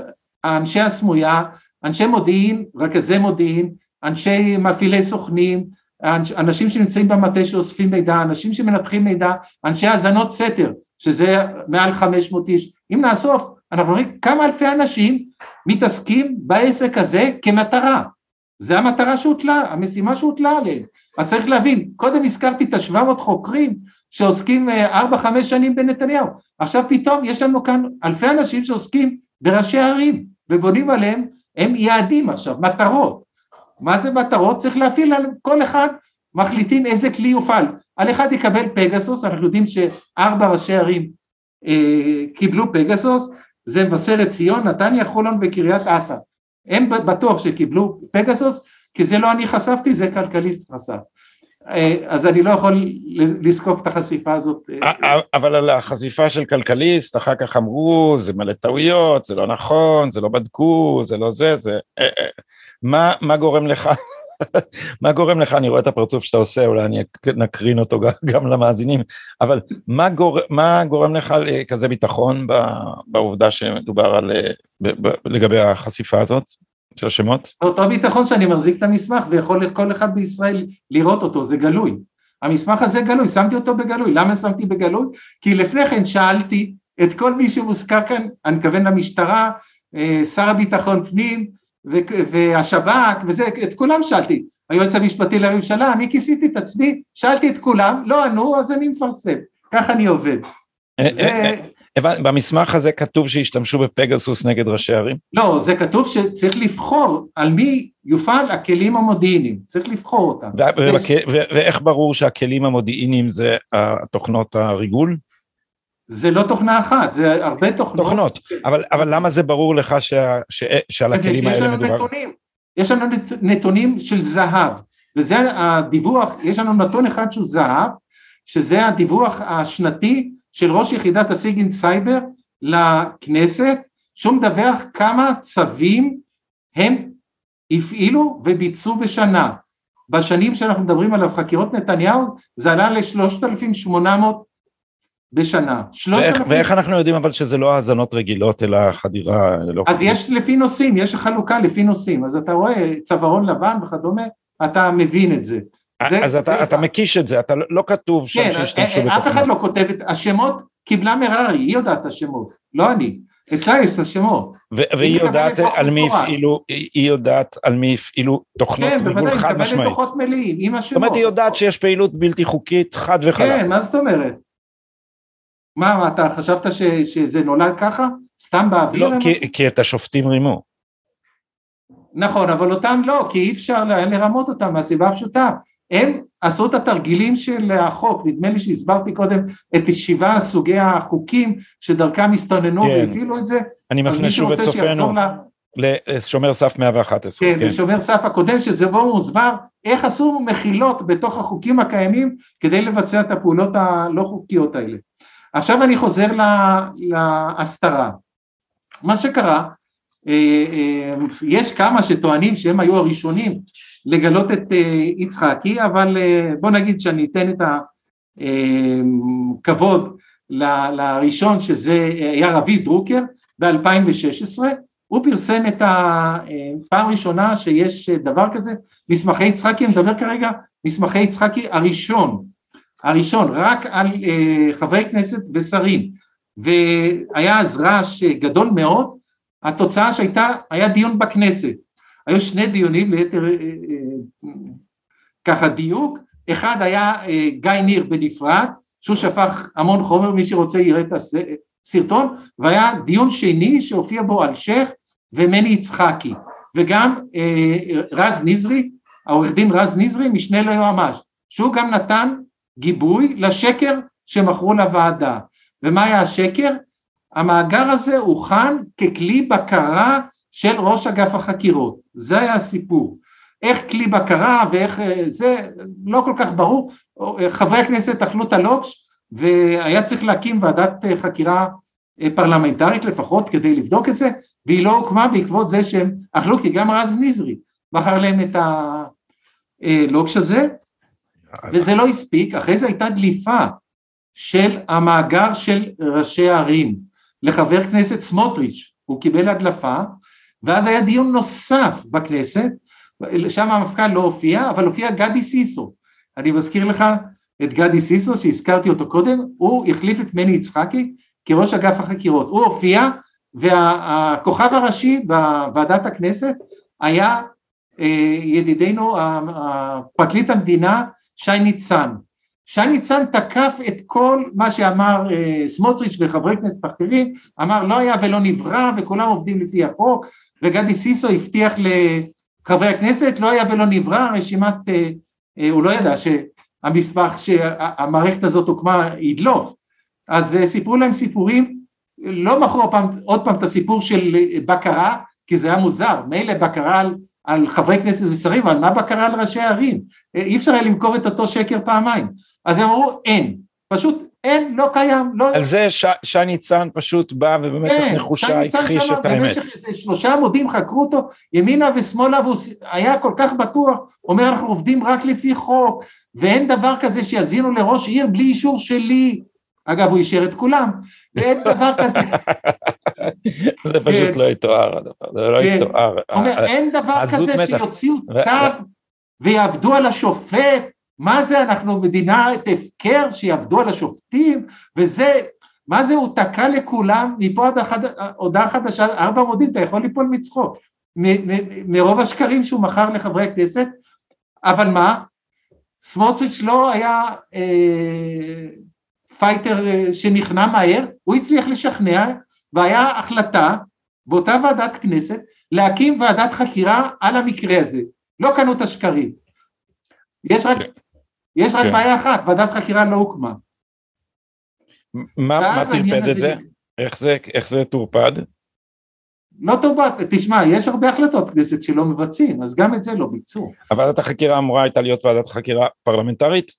אנשי הסמויה, אנשי מודיעין, רכזי מודיעין, אנשי מפעילי סוכנים, אנשים שנמצאים במטה שאוספים מידע, אנשים שמנתחים מידע, אנשי האזנות סתר, שזה מעל 500 איש. אם נאסוף, אנחנו רואים כמה אלפי אנשים מתעסקים בעסק הזה כמטרה. זה המטרה שהוטלה, המשימה שהוטלה עליהם. אז צריך להבין, קודם הזכרתי את ה-700 חוקרים שעוסקים 4-5 אה, שנים בנתניהו, עכשיו פתאום יש לנו כאן אלפי אנשים שעוסקים בראשי ערים ובונים עליהם, הם יעדים עכשיו, מטרות. מה זה מטרות? צריך להפעיל על כל אחד, מחליטים איזה כלי יופעל. על אחד יקבל פגסוס, אנחנו יודעים שארבע ראשי ערים אה, קיבלו פגסוס, זה מבשרת ציון, נתניה, חולון וקריית אתא. הם בטוח שקיבלו פגסוס, כי זה לא אני חשפתי, זה כלכליסט חשף. אה, אז אני לא יכול לזקוף את החשיפה הזאת. אה, אבל על החשיפה של כלכליסט, אחר כך אמרו, זה מלא טעויות, זה לא נכון, זה לא בדקו, זה לא זה, זה... מה, מה גורם לך, מה גורם לך, אני רואה את הפרצוף שאתה עושה, אולי אני נקרין אותו גם, למאזינים, אבל מה, גור, מה גורם לך לכזה ביטחון בעובדה שמדובר על, לגבי החשיפה הזאת? של השמות? אותו ביטחון שאני מחזיק את המסמך ויכול כל אחד בישראל לראות אותו, זה גלוי. המסמך הזה גלוי, שמתי אותו בגלוי. למה שמתי בגלוי? כי לפני כן שאלתי את כל מי שמוזכר כאן, אני מתכוון למשטרה, אה, שר הביטחון פנים, והשב"כ וזה, את כולם שאלתי, היועץ המשפטי לממשלה, אני כיסיתי את עצמי, שאלתי את כולם, לא ענו, אז אני מפרסם, ככה אני עובד. אה, במסמך הזה כתוב שהשתמשו בפגסוס נגד ראשי ערים? לא, זה כתוב שצריך לבחור על מי יופעל הכלים המודיעיניים, צריך לבחור אותם. ואיך ברור שהכלים המודיעיניים זה התוכנות הריגול? זה לא תוכנה אחת, זה הרבה תוכנות. תוכנות, אבל, אבל למה זה ברור לך שה, ש, שעל הכלים האלה מדובר? נתונים, יש לנו נתונים של זהב, וזה הדיווח, יש לנו נתון אחד שהוא זהב, שזה הדיווח השנתי של ראש יחידת הסיגינט סייבר לכנסת, שהוא מדווח כמה צווים הם הפעילו וביצעו בשנה. בשנים שאנחנו מדברים עליו, חקירות נתניהו, זה עלה ל-3,800 בשנה. ואיך, ואיך אנחנו יודעים אבל שזה לא האזנות רגילות אלא חדירה? לא אז חדירה. יש לפי נושאים, יש חלוקה לפי נושאים, אז אתה רואה צווארון לבן וכדומה, אתה מבין את זה. זה אז זה אתה, זה אתה מקיש את זה, אתה לא, לא כתוב שם כן, שהשתמשו בתוכנה. אף אחד לא כותב את השמות, קיבלה מררי, היא יודעת את השמות, לא אני. יש את השמות. והיא יודעת על מי הפעילו, היא יודעת על מי הפעילו תוכנות כן, בוודאי, היא מקבלת דוחות מלאים עם השמות. זאת אומרת, היא יודעת שיש פעילות בלתי חוקית חד וחלק. כן, מה זאת אומרת? מה, אתה חשבת ש, שזה נולד ככה? סתם באוויר? לא, כי, כי את השופטים רימו. נכון, אבל אותם לא, כי אי אפשר לרמות אותם מהסיבה הפשוטה. הם עשו את התרגילים של החוק, נדמה לי שהסברתי קודם את שבעה סוגי החוקים שדרכם הסתוננו כן. והפעילו את זה. אני מפנה שוב את צופנו לשומר סף 111. כן, כן, לשומר סף הקודם, שזה בו מוסבר איך עשו מחילות בתוך החוקים הקיימים כדי לבצע את הפעולות הלא חוקיות האלה. עכשיו אני חוזר להסתרה. מה שקרה, אה, אה, יש כמה שטוענים שהם היו הראשונים לגלות את אה, יצחקי, אבל בוא נגיד שאני אתן את הכבוד לראשון שזה היה רביד דרוקר ב-2016, הוא פרסם את הפעם ראשונה שיש דבר כזה, מסמכי יצחקי, אני מדבר כרגע מסמכי יצחקי הראשון, הראשון רק על אה, חברי כנסת ושרים, והיה אז רעש גדול מאוד, התוצאה שהייתה, היה דיון בכנסת, היו שני דיונים ליתר אה, אה, ככה דיוק, אחד היה גיא ניר בנפרד, שהוא שפך המון חומר, מי שרוצה יראה את הסרטון, והיה דיון שני שהופיע בו אלשיך ומני יצחקי, וגם רז נזרי, העורך דין רז נזרי, משנה ליועמ"ש, שהוא גם נתן גיבוי לשקר שמכרו לוועדה. ומה היה השקר? המאגר הזה הוכן ככלי בקרה של ראש אגף החקירות, זה היה הסיפור. איך כלי בקרה ואיך זה, לא כל כך ברור, חברי הכנסת אכלו את הלוקש והיה צריך להקים ועדת חקירה פרלמנטרית לפחות כדי לבדוק את זה, והיא לא הוקמה בעקבות זה שהם אכלו, כי גם רז נזרי בחר להם את הלוקש הזה, וזה לא הספיק, אחרי זה הייתה דליפה של המאגר של ראשי הערים. לחבר כנסת סמוטריץ', הוא קיבל הדלפה, ואז היה דיון נוסף בכנסת, שם המפכ"ל לא הופיע, אבל הופיע גדי סיסו. אני מזכיר לך את גדי סיסו שהזכרתי אותו קודם, הוא החליף את מני יצחקי כראש אגף החקירות. הוא הופיע והכוכב הראשי בוועדת הכנסת היה אה, ידידנו פרקליט המדינה שי ניצן. שי ניצן תקף את כל מה שאמר אה, סמוטריץ' וחברי כנסת אחרים, אמר לא היה ולא נברא וכולם עובדים לפי החוק, וגדי סיסו הבטיח לחברי הכנסת לא היה ולא נברא, רשימת, אה, הוא לא ידע שהמסמך שהמערכת הזאת הוקמה ידלוף, אז סיפרו להם סיפורים לא מכרו עוד פעם את הסיפור של בקרה, כי זה היה מוזר, מילא בקרה על, על חברי כנסת ושרים, אבל מה בקרה על ראשי ערים? אי אפשר היה למכור את אותו שקר פעמיים. אז הם אמרו, אין, פשוט אין, לא קיים. לא... על זה ש, שי ניצן פשוט בא ובמצח כן, נחושה הכחיש את האמת. במשך איזה שלושה עמודים חקרו אותו, ימינה ושמאלה, והוא היה כל כך בטוח, אומר אנחנו עובדים רק לפי חוק, ואין דבר כזה שיזינו לראש עיר בלי אישור שלי, אגב, הוא אישר את כולם, ואין דבר כזה. זה פשוט כן. לא יתואר זה לא כן. יתואר. אומר, אין דבר כזה שיוציאו צו ויעבדו על השופט, מה זה, אנחנו מדינת הפקר שיעבדו על השופטים, וזה, מה זה, הוא תקע לכולם, מפה עד הודעה חדשה, ארבע עמודים, אתה יכול ליפול מצחוק, מרוב השקרים שהוא מכר לחברי הכנסת, אבל מה, סמוטריץ' לא היה אה, פייטר אה, שנכנע מהר, הוא הצליח לשכנע והיה החלטה באותה ועדת כנסת להקים ועדת חקירה על המקרה הזה, לא קנו את השקרים. יש רק, כן. יש רק כן. בעיה אחת, ועדת חקירה לא הוקמה. מה, טרפד את זה? איך זה, איך זה טורפד? לא טורפד, תשמע, יש הרבה החלטות כנסת שלא מבצעים, אז גם את זה לא ביצעו. הוועדת החקירה אמורה הייתה להיות ועדת חקירה פרלמנטרית?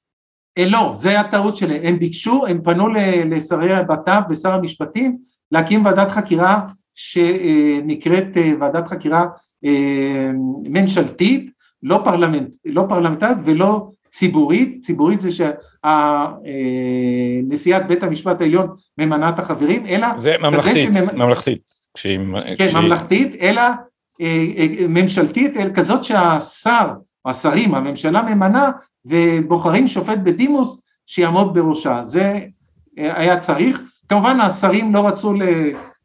אה, לא, זה הטעות שלהם, הם ביקשו, הם פנו לשרי הבט"פ ושר המשפטים להקים ועדת חקירה שנקראת אה, ועדת חקירה אה, ממשלתית, לא, פרלמנט, לא פרלמנטרית ולא ציבורית, ציבורית זה שנשיאת בית המשפט העליון ממנה את החברים, אלא... זה ממלכתית, שממ... ממלכתית. כשהיא... כן, כשהיא... ממלכתית, אלא ממשלתית, אלא כזאת שהשר, השרים, הממשלה ממנה ובוחרים שופט בדימוס שיעמוד בראשה, זה אה, היה צריך, כמובן השרים לא רצו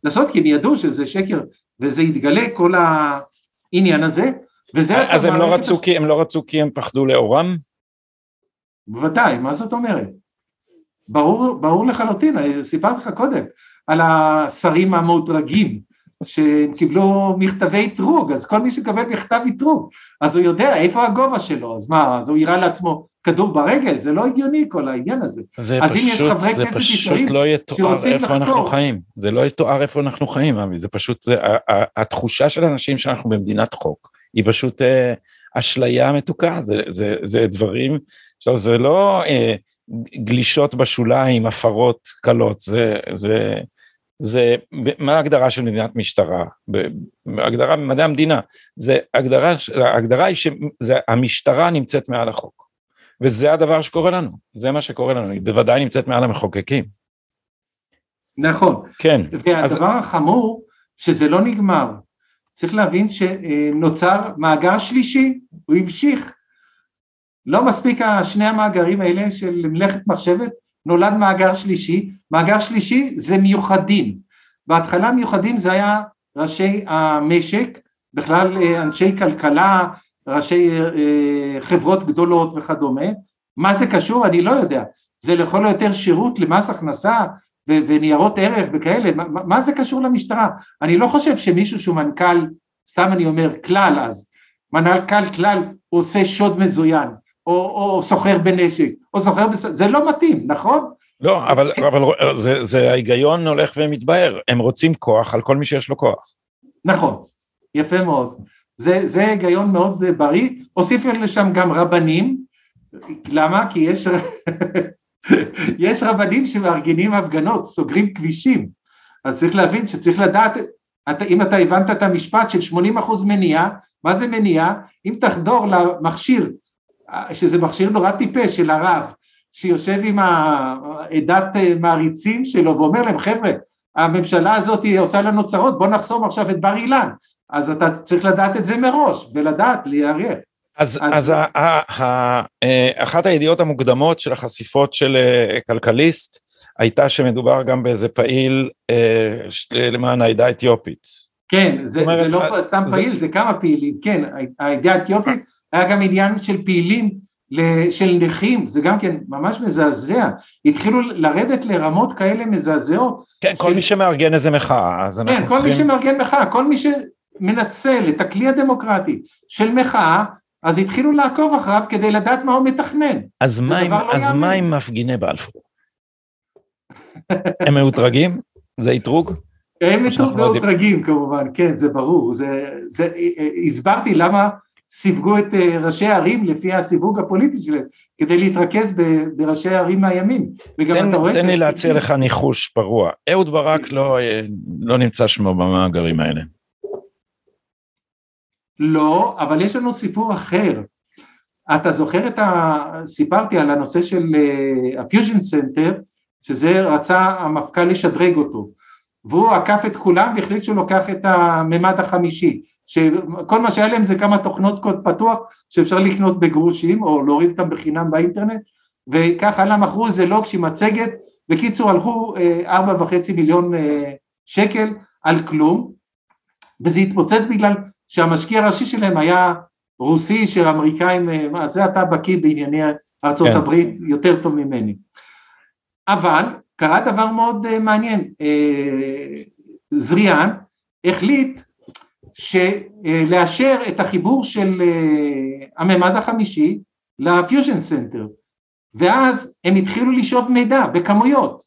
לעשות כי הם ידעו שזה שקר וזה יתגלה כל העניין הזה, וזה... אז הם לא, רצו כי, הם לא רצו כי הם פחדו לאורם? בוודאי, מה זאת אומרת? ברור, ברור לחלוטין, סיפרתי לך קודם על השרים המאותרגים שהם קיבלו מכתבי אתרוג, אז כל מי שקבל מכתב אתרוג, אז הוא יודע איפה הגובה שלו, אז מה, אז הוא יירה לעצמו כדור ברגל, זה לא הגיוני כל העניין הזה. זה פשוט, זה פשוט לא יתואר איפה לחקור. אנחנו חיים, זה לא יתואר איפה אנחנו חיים, אבי, זה פשוט, זה, התחושה של אנשים שאנחנו במדינת חוק, היא פשוט אה, אשליה מתוקה, זה, זה, זה דברים, עכשיו זה לא אה, גלישות בשוליים, הפרות קלות, זה, זה זה, מה ההגדרה של מדינת משטרה? הגדרה במדעי המדינה, זה הגדרה, ההגדרה היא שהמשטרה נמצאת מעל החוק. וזה הדבר שקורה לנו, זה מה שקורה לנו, היא בוודאי נמצאת מעל המחוקקים. נכון. כן. והדבר אז... החמור, שזה לא נגמר. צריך להבין שנוצר מאגר שלישי, הוא המשיך. לא מספיק שני המאגרים האלה של מלאכת מחשבת, נולד מאגר שלישי, מאגר שלישי זה מיוחדים, בהתחלה מיוחדים זה היה ראשי המשק, בכלל אה, אנשי כלכלה, ראשי אה, חברות גדולות וכדומה, מה זה קשור? אני לא יודע, זה לכל היותר שירות למס הכנסה וניירות ערך וכאלה, מה, מה זה קשור למשטרה? אני לא חושב שמישהו שהוא מנכ"ל, סתם אני אומר כלל אז, מנכ"ל כלל עושה שוד מזוין, או, או סוחר בנשק, או סוחר בס... זה לא מתאים, נכון? לא, אבל, אבל זה, זה ההיגיון הולך ומתבהר, הם רוצים כוח על כל מי שיש לו כוח. נכון, יפה מאוד. זה, זה היגיון מאוד בריא, הוסיף לשם גם רבנים, למה? כי יש, יש רבנים שמארגנים הפגנות, סוגרים כבישים, אז צריך להבין שצריך לדעת, אתה, אם אתה הבנת את המשפט של 80% מניעה, מה זה מניעה? אם תחדור למכשיר, שזה מכשיר נורא טיפש של הרב, שיושב עם עדת מעריצים שלו ואומר להם, חבר'ה, הממשלה הזאת עושה לנו צרות, בוא נחסום עכשיו את בר אילן. אז אתה צריך לדעת את זה מראש, ולדעת, להיערך. אז, אז, אז ה, ה, ה, אה, אחת הידיעות המוקדמות של החשיפות של אה, כלכליסט הייתה שמדובר גם באיזה פעיל אה, למען העדה האתיופית. כן, זה, אומרת, זה לא סתם זה... פעיל, זה כמה פעילים, כן, העדה האתיופית היה גם עניין של פעילים של נכים, זה גם כן ממש מזעזע, התחילו לרדת לרמות כאלה מזעזעות. כן, של... כל מי שמארגן איזה מחאה, אז אנחנו כן, צריכים... כן, כל מי שמארגן מחאה, כל מי שמנצל את הכלי הדמוקרטי של מחאה, אז התחילו לעקוב אחריו כדי לדעת מה הוא מתכנן. אז מה עם, לא אז מה עם מפגיני בלפור? הם מאותרגים? זה אתרוג? הם מאותרגים כמובן, כן, זה ברור. זה, זה, הסברתי למה סיווגו את אה, ראשי הערים לפי הסיווג הפוליטי שלהם, כדי להתרכז בראשי הערים מהימין. תן, תן לי להציע לך ניחוש פרוע. אהוד ברק לא, אה, לא נמצא שמו במאגרים האלה. לא, אבל יש לנו סיפור אחר. אתה זוכר את ה... סיפרתי על הנושא של ה fusion uh, center, שזה רצה המפכ"ל לשדרג אותו, והוא עקף את כולם והחליט שהוא לוקח את הממד החמישי, שכל מה שהיה להם זה כמה תוכנות קוד פתוח שאפשר לקנות בגרושים או להוריד אותם בחינם באינטרנט, וככה הלאה מכרו איזה לוג'יק עם מצגת, בקיצור הלכו אה, ארבע וחצי מיליון אה, שקל על כלום, וזה התפוצץ בגלל שהמשקיע הראשי שלהם היה רוסי שהאמריקאים, אה, זה אתה בקיא בענייני ארצות כן. יותר טוב ממני. אבל קרה דבר מאוד uh, מעניין, uh, זריאן החליט לאשר את החיבור של uh, הממד החמישי ל fusion center, ואז הם התחילו לשאוב מידע בכמויות,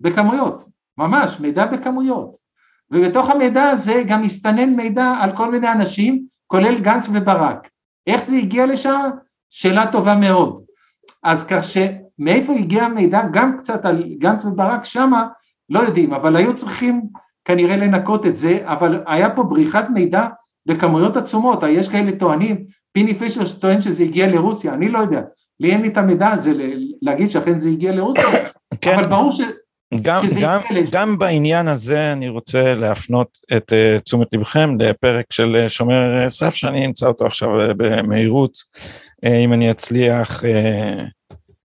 בכמויות, ממש מידע בכמויות. ובתוך המידע הזה גם מסתנן מידע על כל מיני אנשים, כולל גנץ וברק. איך זה הגיע לשם? שאלה טובה מאוד. אז כך שמאיפה הגיע המידע, גם קצת על גנץ וברק שמה, לא יודעים, אבל היו צריכים כנראה לנקות את זה, אבל היה פה בריחת מידע בכמויות עצומות, יש כאלה טוענים, פיני פישר טוען שזה הגיע לרוסיה, אני לא יודע, לי אין לי את המידע הזה להגיד שאכן זה הגיע לרוסיה, כן. אבל ברור ש... גם, גם, גם בעניין הזה אני רוצה להפנות את uh, תשומת לבכם לפרק של uh, שומר סף שאני אמצא אותו עכשיו במהירות. uh, אם אני אצליח uh,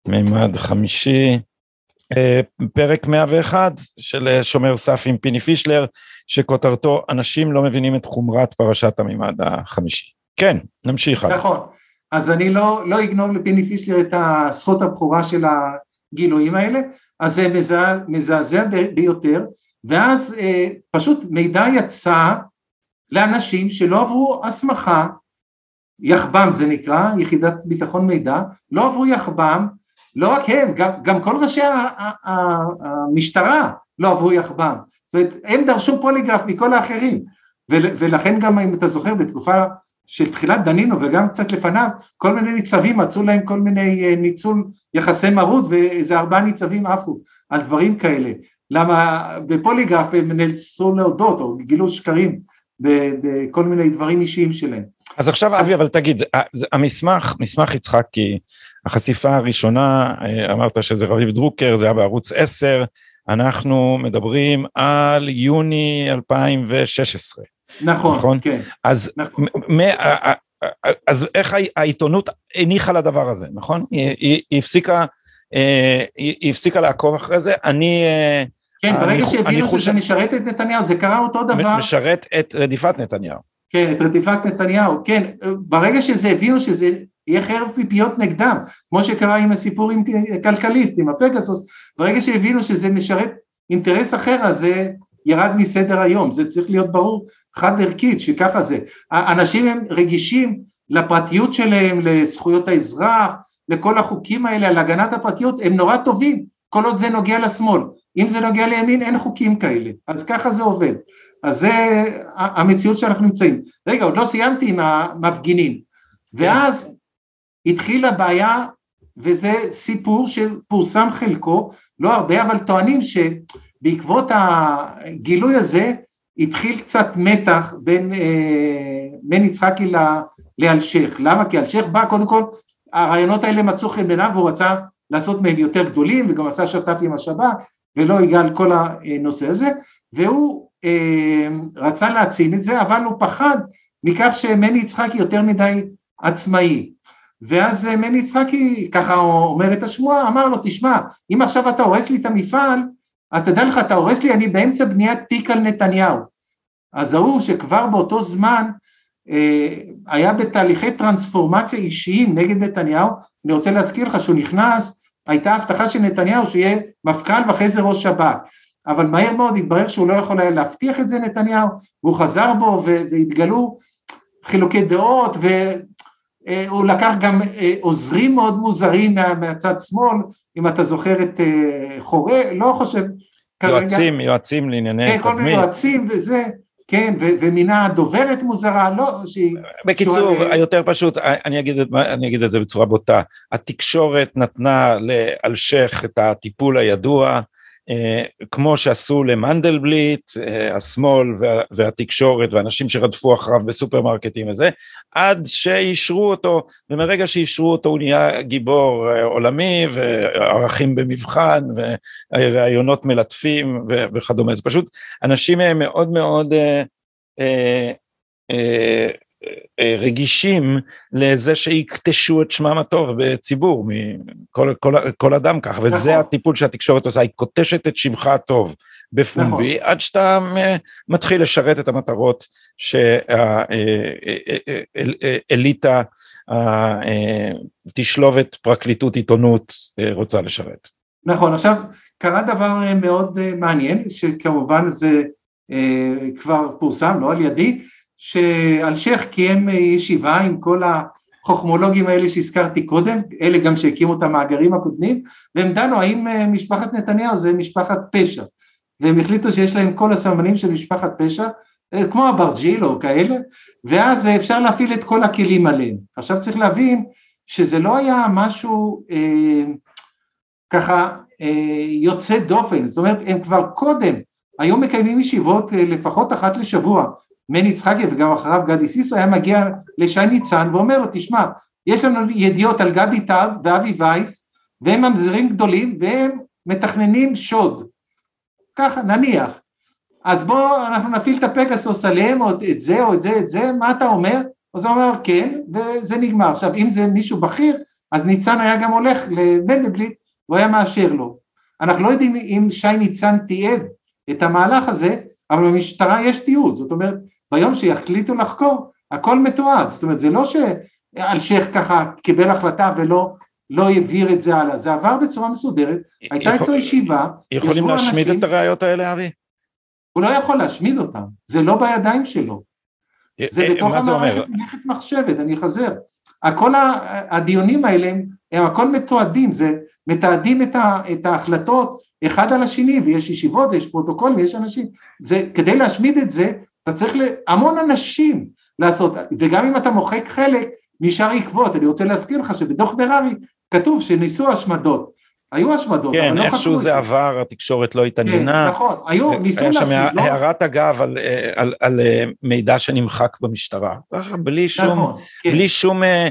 מימד חמישי פרק 101 של uh, שומר סף עם פיני פישלר שכותרתו אנשים לא מבינים את חומרת פרשת המימד החמישי כן נמשיך נכון. אז אני לא, לא אגנוב לפיני פישלר את הזכות הבכורה של הגילויים האלה אז זה מזע, מזעזע ביותר, ואז אה, פשוט מידע יצא לאנשים שלא עברו הסמכה, יחב"ם זה נקרא, יחידת ביטחון מידע, לא עברו יחב"ם, לא רק הם, גם, גם כל ראשי המשטרה לא עברו יחב"ם, זאת אומרת הם דרשו פוליגרף מכל האחרים, ולכן גם אם אתה זוכר בתקופה של תחילת דנינו וגם קצת לפניו, כל מיני ניצבים מצאו להם כל מיני אה, ניצול יחסי מרות ואיזה ארבעה ניצבים עפו על דברים כאלה. למה בפוליגרף הם נאלצו להודות או גילו שקרים בכל מיני דברים אישיים שלהם. אז עכשיו אבי אבל תגיד המסמך מסמך יצחקי החשיפה הראשונה אה, אמרת שזה רביב דרוקר זה היה בערוץ 10 אנחנו מדברים על יוני 2016 נכון, נכון? כן. אז, נכון. אז איך העיתונות הניחה לדבר הזה, נכון? היא, היא, היא הפסיקה, אה, היא, הפסיקה לעקוב אחרי זה, אני... אה, כן, ברגע שהבינו. שזה משרת את נתניהו, זה קרה אותו דבר. משרת את רדיפת נתניהו. כן, את רדיפת נתניהו, כן, ברגע שזה הבינו שזה יהיה חרב פיפיות נגדם, כמו שקרה עם הסיפור עם כלכליסט, עם הפגסוס, ברגע שהבינו שזה משרת אינטרס אחר, אז זה ירד מסדר היום, זה צריך להיות ברור חד ערכית שככה זה. האנשים הם רגישים לפרטיות שלהם, לזכויות האזרח, לכל החוקים האלה על הגנת הפרטיות, הם נורא טובים כל עוד זה נוגע לשמאל. אם זה נוגע לימין אין חוקים כאלה, אז ככה זה עובד. אז זה המציאות שאנחנו נמצאים. רגע, עוד לא סיימתי עם המפגינים. ואז התחילה בעיה, וזה סיפור שפורסם חלקו, לא הרבה, אבל טוענים שבעקבות הגילוי הזה התחיל קצת מתח בין, אה, בין יצחקי לאלשיך. למה? כי אלשיך בא, קודם כל, הרעיונות האלה מצאו חן בעיניו והוא רצה לעשות מהם יותר גדולים וגם עשה שת"פ עם השב"כ ולא הגיע על כל הנושא הזה והוא אה, רצה להעצים את זה אבל הוא פחד מכך שמני יצחקי יותר מדי עצמאי ואז אה, מני יצחקי ככה אומר את השמועה אמר לו תשמע אם עכשיו אתה הורס לי את המפעל אז תדע לך אתה הורס לי אני באמצע בניית תיק על נתניהו. אז ההוא שכבר באותו זמן אה, היה בתהליכי טרנספורמציה אישיים נגד נתניהו, אני רוצה להזכיר לך שהוא נכנס, הייתה הבטחה של נתניהו שיהיה מפכ"ל ואחרי זה ראש שב"כ, אבל מהר מאוד התברר שהוא לא יכול היה להבטיח את זה נתניהו, והוא חזר בו והתגלו חילוקי דעות והוא לקח גם אה, עוזרים מאוד מוזרים מה, מהצד שמאל, אם אתה זוכר את אה, חורה, לא חושב יועצים, כרגע, יועצים לענייני תדמית. כן, כל מיני יועצים וזה, כן, ו- ומינה דוברת מוזרה, לא, שהיא... בקיצור, שואל... היותר פשוט, אני אגיד, את, אני אגיד את זה בצורה בוטה, התקשורת נתנה לאלשך את הטיפול הידוע, אה, כמו שעשו למנדלבליט, אה, השמאל וה, והתקשורת ואנשים שרדפו אחריו בסופרמרקטים וזה, עד שאישרו אותו, ומרגע שאישרו אותו הוא נהיה גיבור אה, עולמי וערכים במבחן וראיונות מלטפים וכדומה, זה פשוט אנשים מאוד מאוד רגישים לזה שיקטשו את שמם הטוב בציבור, מכל כל, כל אדם כך, וזה נכון. הטיפול שהתקשורת עושה, היא קוטשת את שמך הטוב בפומבי, נכון. עד שאתה מתחיל לשרת את המטרות שהאליטה, תשלובת פרקליטות עיתונות רוצה לשרת. נכון, עכשיו קרה דבר מאוד מעניין, שכמובן זה כבר פורסם, לא על ידי, שאלשיך קיים ישיבה עם כל החוכמולוגים האלה שהזכרתי קודם, אלה גם שהקימו את המאגרים הקודמים, והם דנו האם אה, משפחת נתניהו זה משפחת פשע, והם החליטו שיש להם כל הסממנים של משפחת פשע, אה, כמו אברג'יל או כאלה, ואז אפשר להפעיל את כל הכלים עליהם. עכשיו צריך להבין שזה לא היה משהו אה, ככה אה, יוצא דופן, זאת אומרת הם כבר קודם היו מקיימים ישיבות אה, לפחות אחת לשבוע מני יצחקי וגם אחריו גדי סיסו היה מגיע לשי ניצן ואומר לו תשמע יש לנו ידיעות על גדי טל ואבי וייס והם ממזרים גדולים והם מתכננים שוד. ככה נניח. אז בואו אנחנו נפעיל את הפגסוס עליהם או את זה או את זה את זה מה אתה אומר? אז הוא אומר כן וזה נגמר. עכשיו אם זה מישהו בכיר אז ניצן היה גם הולך למנדלבליט הוא היה מאשר לו. אנחנו לא יודעים אם שי ניצן תיעד את המהלך הזה אבל במשטרה יש תיעוד זאת אומרת ביום שיחליטו לחקור, הכל מתועד, זאת אומרת זה לא שאלשיך ככה קיבל החלטה ולא לא העביר את זה הלאה, זה עבר בצורה מסודרת, הייתה אצלו ישיבה, יכולים להשמיד אנשים, את הראיות האלה ארי? הוא לא יכול להשמיד אותם, זה לא בידיים שלו, זה אה, בתוך המערכת מלאכת מחשבת, אני אחזר, הכל הדיונים האלה הם, הם הכל מתועדים, זה מתעדים את, ה, את ההחלטות אחד על השני ויש ישיבות ויש פרוטוקולים ויש אנשים, זה, כדי להשמיד את זה אתה צריך להמון אנשים לעשות, וגם אם אתה מוחק חלק, נשאר עקבות, אני רוצה להזכיר לך שבדוח מררי כתוב שניסו השמדות, היו השמדות, כן, לא איכשהו זה עבר, התקשורת לא התעניינה. כן, נכון, היו, ניסו להשמיד. היה שם לא... הערת אגב על, אה, על, על, על אה, מידע שנמחק במשטרה, בלי שום, נכון, כן. בלי שום אה,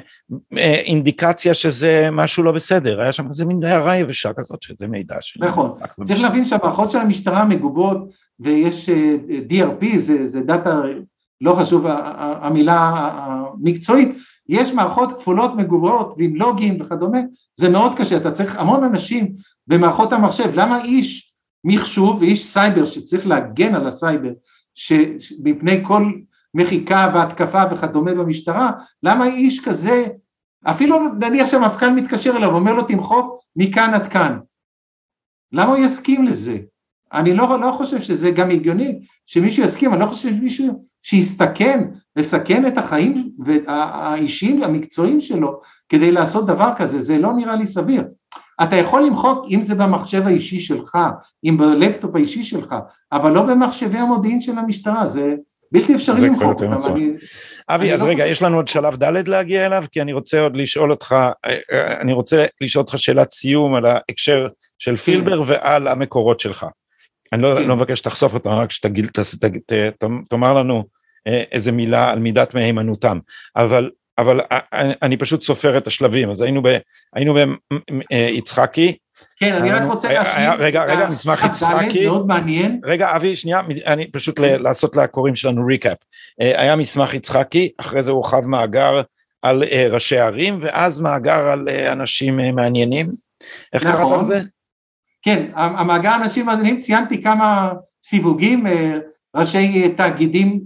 אה, אינדיקציה שזה משהו לא בסדר, היה שם איזה מין הערה יבשה כזאת שזה מידע שנמחק נכון, צריך להבין שהמערכות של המשטרה מגובות ויש אה, DRP, זה, זה דאטה, לא חשוב המילה המקצועית, יש מערכות כפולות מגוברות ועם לוגים וכדומה, זה מאוד קשה, אתה צריך המון אנשים במערכות המחשב, למה איש מחשוב ואיש סייבר שצריך להגן על הסייבר מפני כל מחיקה והתקפה וכדומה במשטרה, למה איש כזה, אפילו נניח שהמפכ"ל מתקשר אליו ואומר לו תמחוק מכאן עד כאן, למה הוא יסכים לזה? אני לא, לא חושב שזה גם הגיוני שמישהו יסכים, אני לא חושב שמישהו שיסתכן, לסכן את החיים האישיים והמקצועיים שלו כדי לעשות דבר כזה, זה לא נראה לי סביר. אתה יכול למחוק אם זה במחשב האישי שלך, אם בלפטופ האישי שלך, אבל לא במחשבי המודיעין של המשטרה, זה בלתי אפשרי למחוק אותם. אני, אבי, אני אז לא רגע, יש לנו עוד שלב ד' להגיע אליו, כי אני רוצה עוד לשאול אותך, אה, אה, אני רוצה לשאול אותך שאלת סיום על ההקשר של כן. פילבר ועל המקורות שלך. אני לא, כן. לא מבקש שתחשוף אותם, רק שתגיד, תאמר לנו איזה מילה על מידת מהימנותם, אבל אבל אני פשוט סופר את השלבים, אז היינו, ב, היינו ביצחקי. כן, אני רק רוצה להשלים. רגע, רגע, מסמך יצחקי. מאוד מעניין. רגע, אבי, שנייה, אני פשוט לעשות לקוראים שלנו ריקאפ. אה, היה מסמך יצחקי, אחרי זה הורחב מאגר על אה, ראשי ערים, ואז מאגר על אה, אנשים מעניינים. איך קראת נכון. לזה? כן, המאגר אנשים מעניינים, ציינתי כמה סיווגים, ראשי תאגידים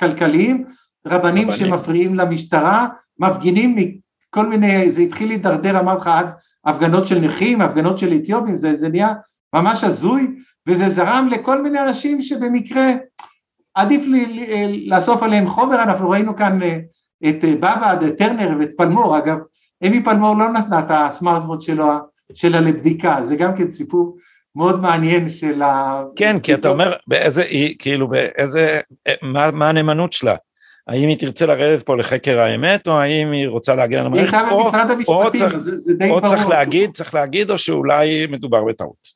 כלכליים, רבנים שמפריעים למשטרה, מפגינים מכל מיני, זה התחיל להידרדר, אמרתי לך, עד הפגנות של נכים, הפגנות של אתיופים, זה, זה נהיה ממש הזוי, וזה זרם לכל מיני אנשים שבמקרה עדיף לי, לי, לאסוף עליהם חומר, אנחנו ראינו כאן אה, את אה, בבא, את טרנר ואת פלמור, אגב, אמי פלמור לא נתנה את הסמארטפון שלו, שלה לבדיקה, זה גם כן סיפור מאוד מעניין של ה... כן, כי אתה אומר, באיזה, כאילו, באיזה, אה, מה, מה הנאמנות שלה? האם היא תרצה לרדת פה לחקר האמת, או האם היא רוצה להגן על המערכת, או, או, צריך, זה, זה או. צריך להגיד, צריך להגיד, או שאולי מדובר בטעות.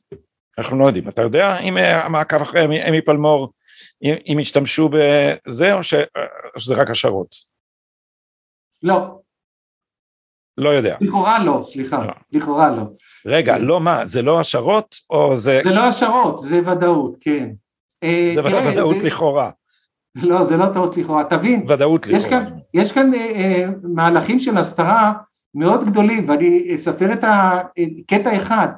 אנחנו לא יודעים. אתה יודע אם המעקב אחרי אמי פלמור, אם, אם השתמשו בזה, או, ש, או שזה רק השערות? לא. לא יודע. לכאורה לא, סליחה, לא. לכאורה לא. רגע, לא מה, זה לא השערות, או זה... זה לא השערות, זה ודאות, כן. זה תראה, ודאות זה... לכאורה. לא, זה לא טעות לכאורה, תבין, ודאות יש לכאורה. כאן, יש כאן אה, אה, מהלכים של הסתרה מאוד גדולים, ואני אספר את הקטע אחד,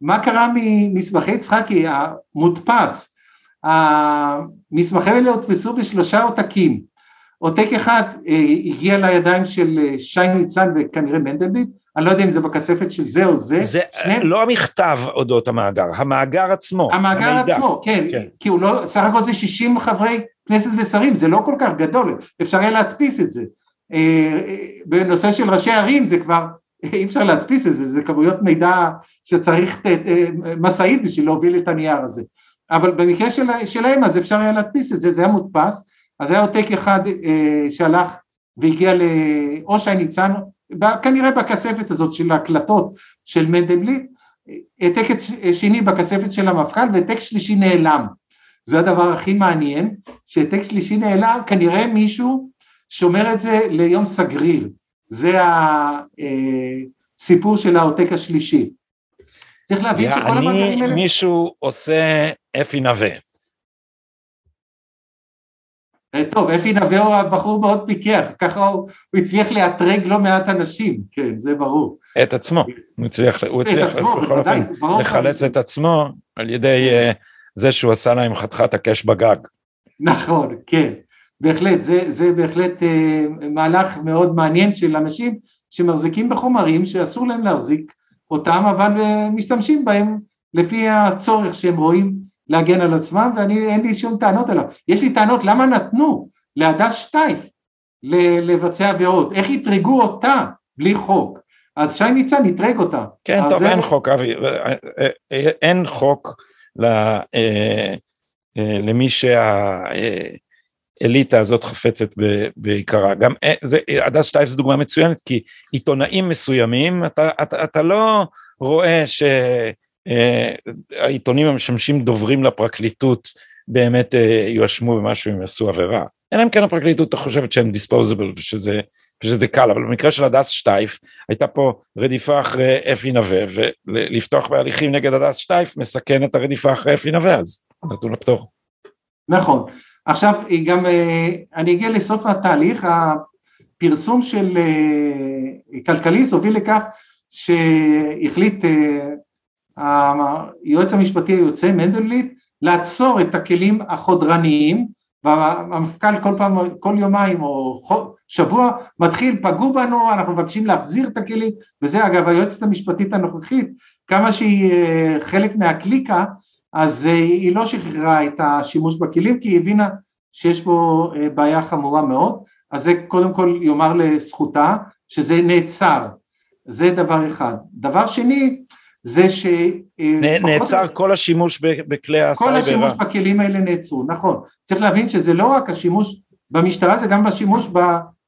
מה קרה ממסמכי יצחקי המודפס, המסמכים האלה הודפסו בשלושה עותקים, עותק אחד אה, הגיע לידיים של אה, שי ניצן וכנראה מנדלבליט, אני לא יודע אם זה בכספת של זה או זה. זה שני... לא המכתב אודות המאגר, המאגר עצמו. המאגר המידע. עצמו, כן, כן, כי הוא לא, סך הכל זה 60 חברי כנסת ושרים, זה לא כל כך גדול, אפשר היה להדפיס את זה. אה, אה, בנושא של ראשי ערים זה כבר, אי אפשר להדפיס את זה, זה כמויות מידע שצריך אה, משאית בשביל להוביל את הנייר הזה. אבל במקרה של, שלהם אז אפשר היה להדפיס את זה, זה היה מודפס, אז היה עותק אחד שהלך והגיע לאושי ניצן, כנראה בכספת הזאת של ההקלטות של מנדלבליט, העתק שני בכספת של המפכ"ל והעתק שלישי נעלם. זה הדבר הכי מעניין, שהעתק שלישי נעלם, כנראה מישהו שומר את זה ליום סגריר, זה הסיפור של העותק השלישי. צריך להבין שכל המאגרים האלה... מישהו עושה אפי נווה. אה, טוב, אפי נווה הוא הבחור מאוד פיקח, ככה הוא, הוא הצליח לאתרג לא מעט אנשים, כן, זה ברור. את עצמו, הוא הצליח, הוא הצליח בכל אופן לחלץ את עצמו על ידי uh, זה שהוא עשה להם חתיכת הקש בגג. נכון, כן, בהחלט, זה, זה בהחלט אה, מהלך מאוד מעניין של אנשים שמחזיקים בחומרים שאסור להם להחזיק אותם, אבל אה, משתמשים בהם לפי הצורך שהם רואים להגן על עצמם, ואני אין לי שום טענות עליו. יש לי טענות למה נתנו להדס שטייף לבצע עבירות, איך אתרגו אותה בלי חוק. אז שי ניצן אתרג אותה. כן, טוב, זה... אין חוק, אבי, אה, אין חוק אה, אה, למי שהאליטה הזאת חפצת בעיקרה. גם אה, זה, הדס שטייף זו דוגמה מצוינת כי עיתונאים מסוימים אתה, אתה, אתה לא רואה שהעיתונים המשמשים דוברים לפרקליטות באמת יואשמו במשהו אם יעשו עבירה. אלא אם כן הפרקליטות חושבת שהם דיספוזיבל ושזה, ושזה קל, אבל במקרה של הדס שטייף הייתה פה רדיפה אחרי אפי נווה, ולפתוח בהליכים נגד הדס שטייף מסכן את הרדיפה אחרי אפי נווה, אז נתון לפטור. נכון. עכשיו גם, אה, אני אגיע לסוף התהליך, הפרסום של אה, כלכליסט הוביל לכך שהחליט אה, היועץ המשפטי היוצא מנדלבליט לעצור את הכלים החודרניים והמפכ"ל כל פעם, כל יומיים או שבוע מתחיל, פגעו בנו, אנחנו מבקשים להחזיר את הכלים, וזה אגב היועצת המשפטית הנוכחית, כמה שהיא אה, חלק מהקליקה, אז אה, היא לא שחררה את השימוש בכלים, כי היא הבינה שיש פה אה, בעיה חמורה מאוד, אז זה קודם כל יאמר לזכותה, שזה נעצר, זה דבר אחד. דבר שני, זה ש... אה, נעצר כל השימוש בכלי הסייבר. כל השימוש בכלים האלה נעצרו, נכון. צריך להבין שזה לא רק השימוש במשטרה, זה גם בשימוש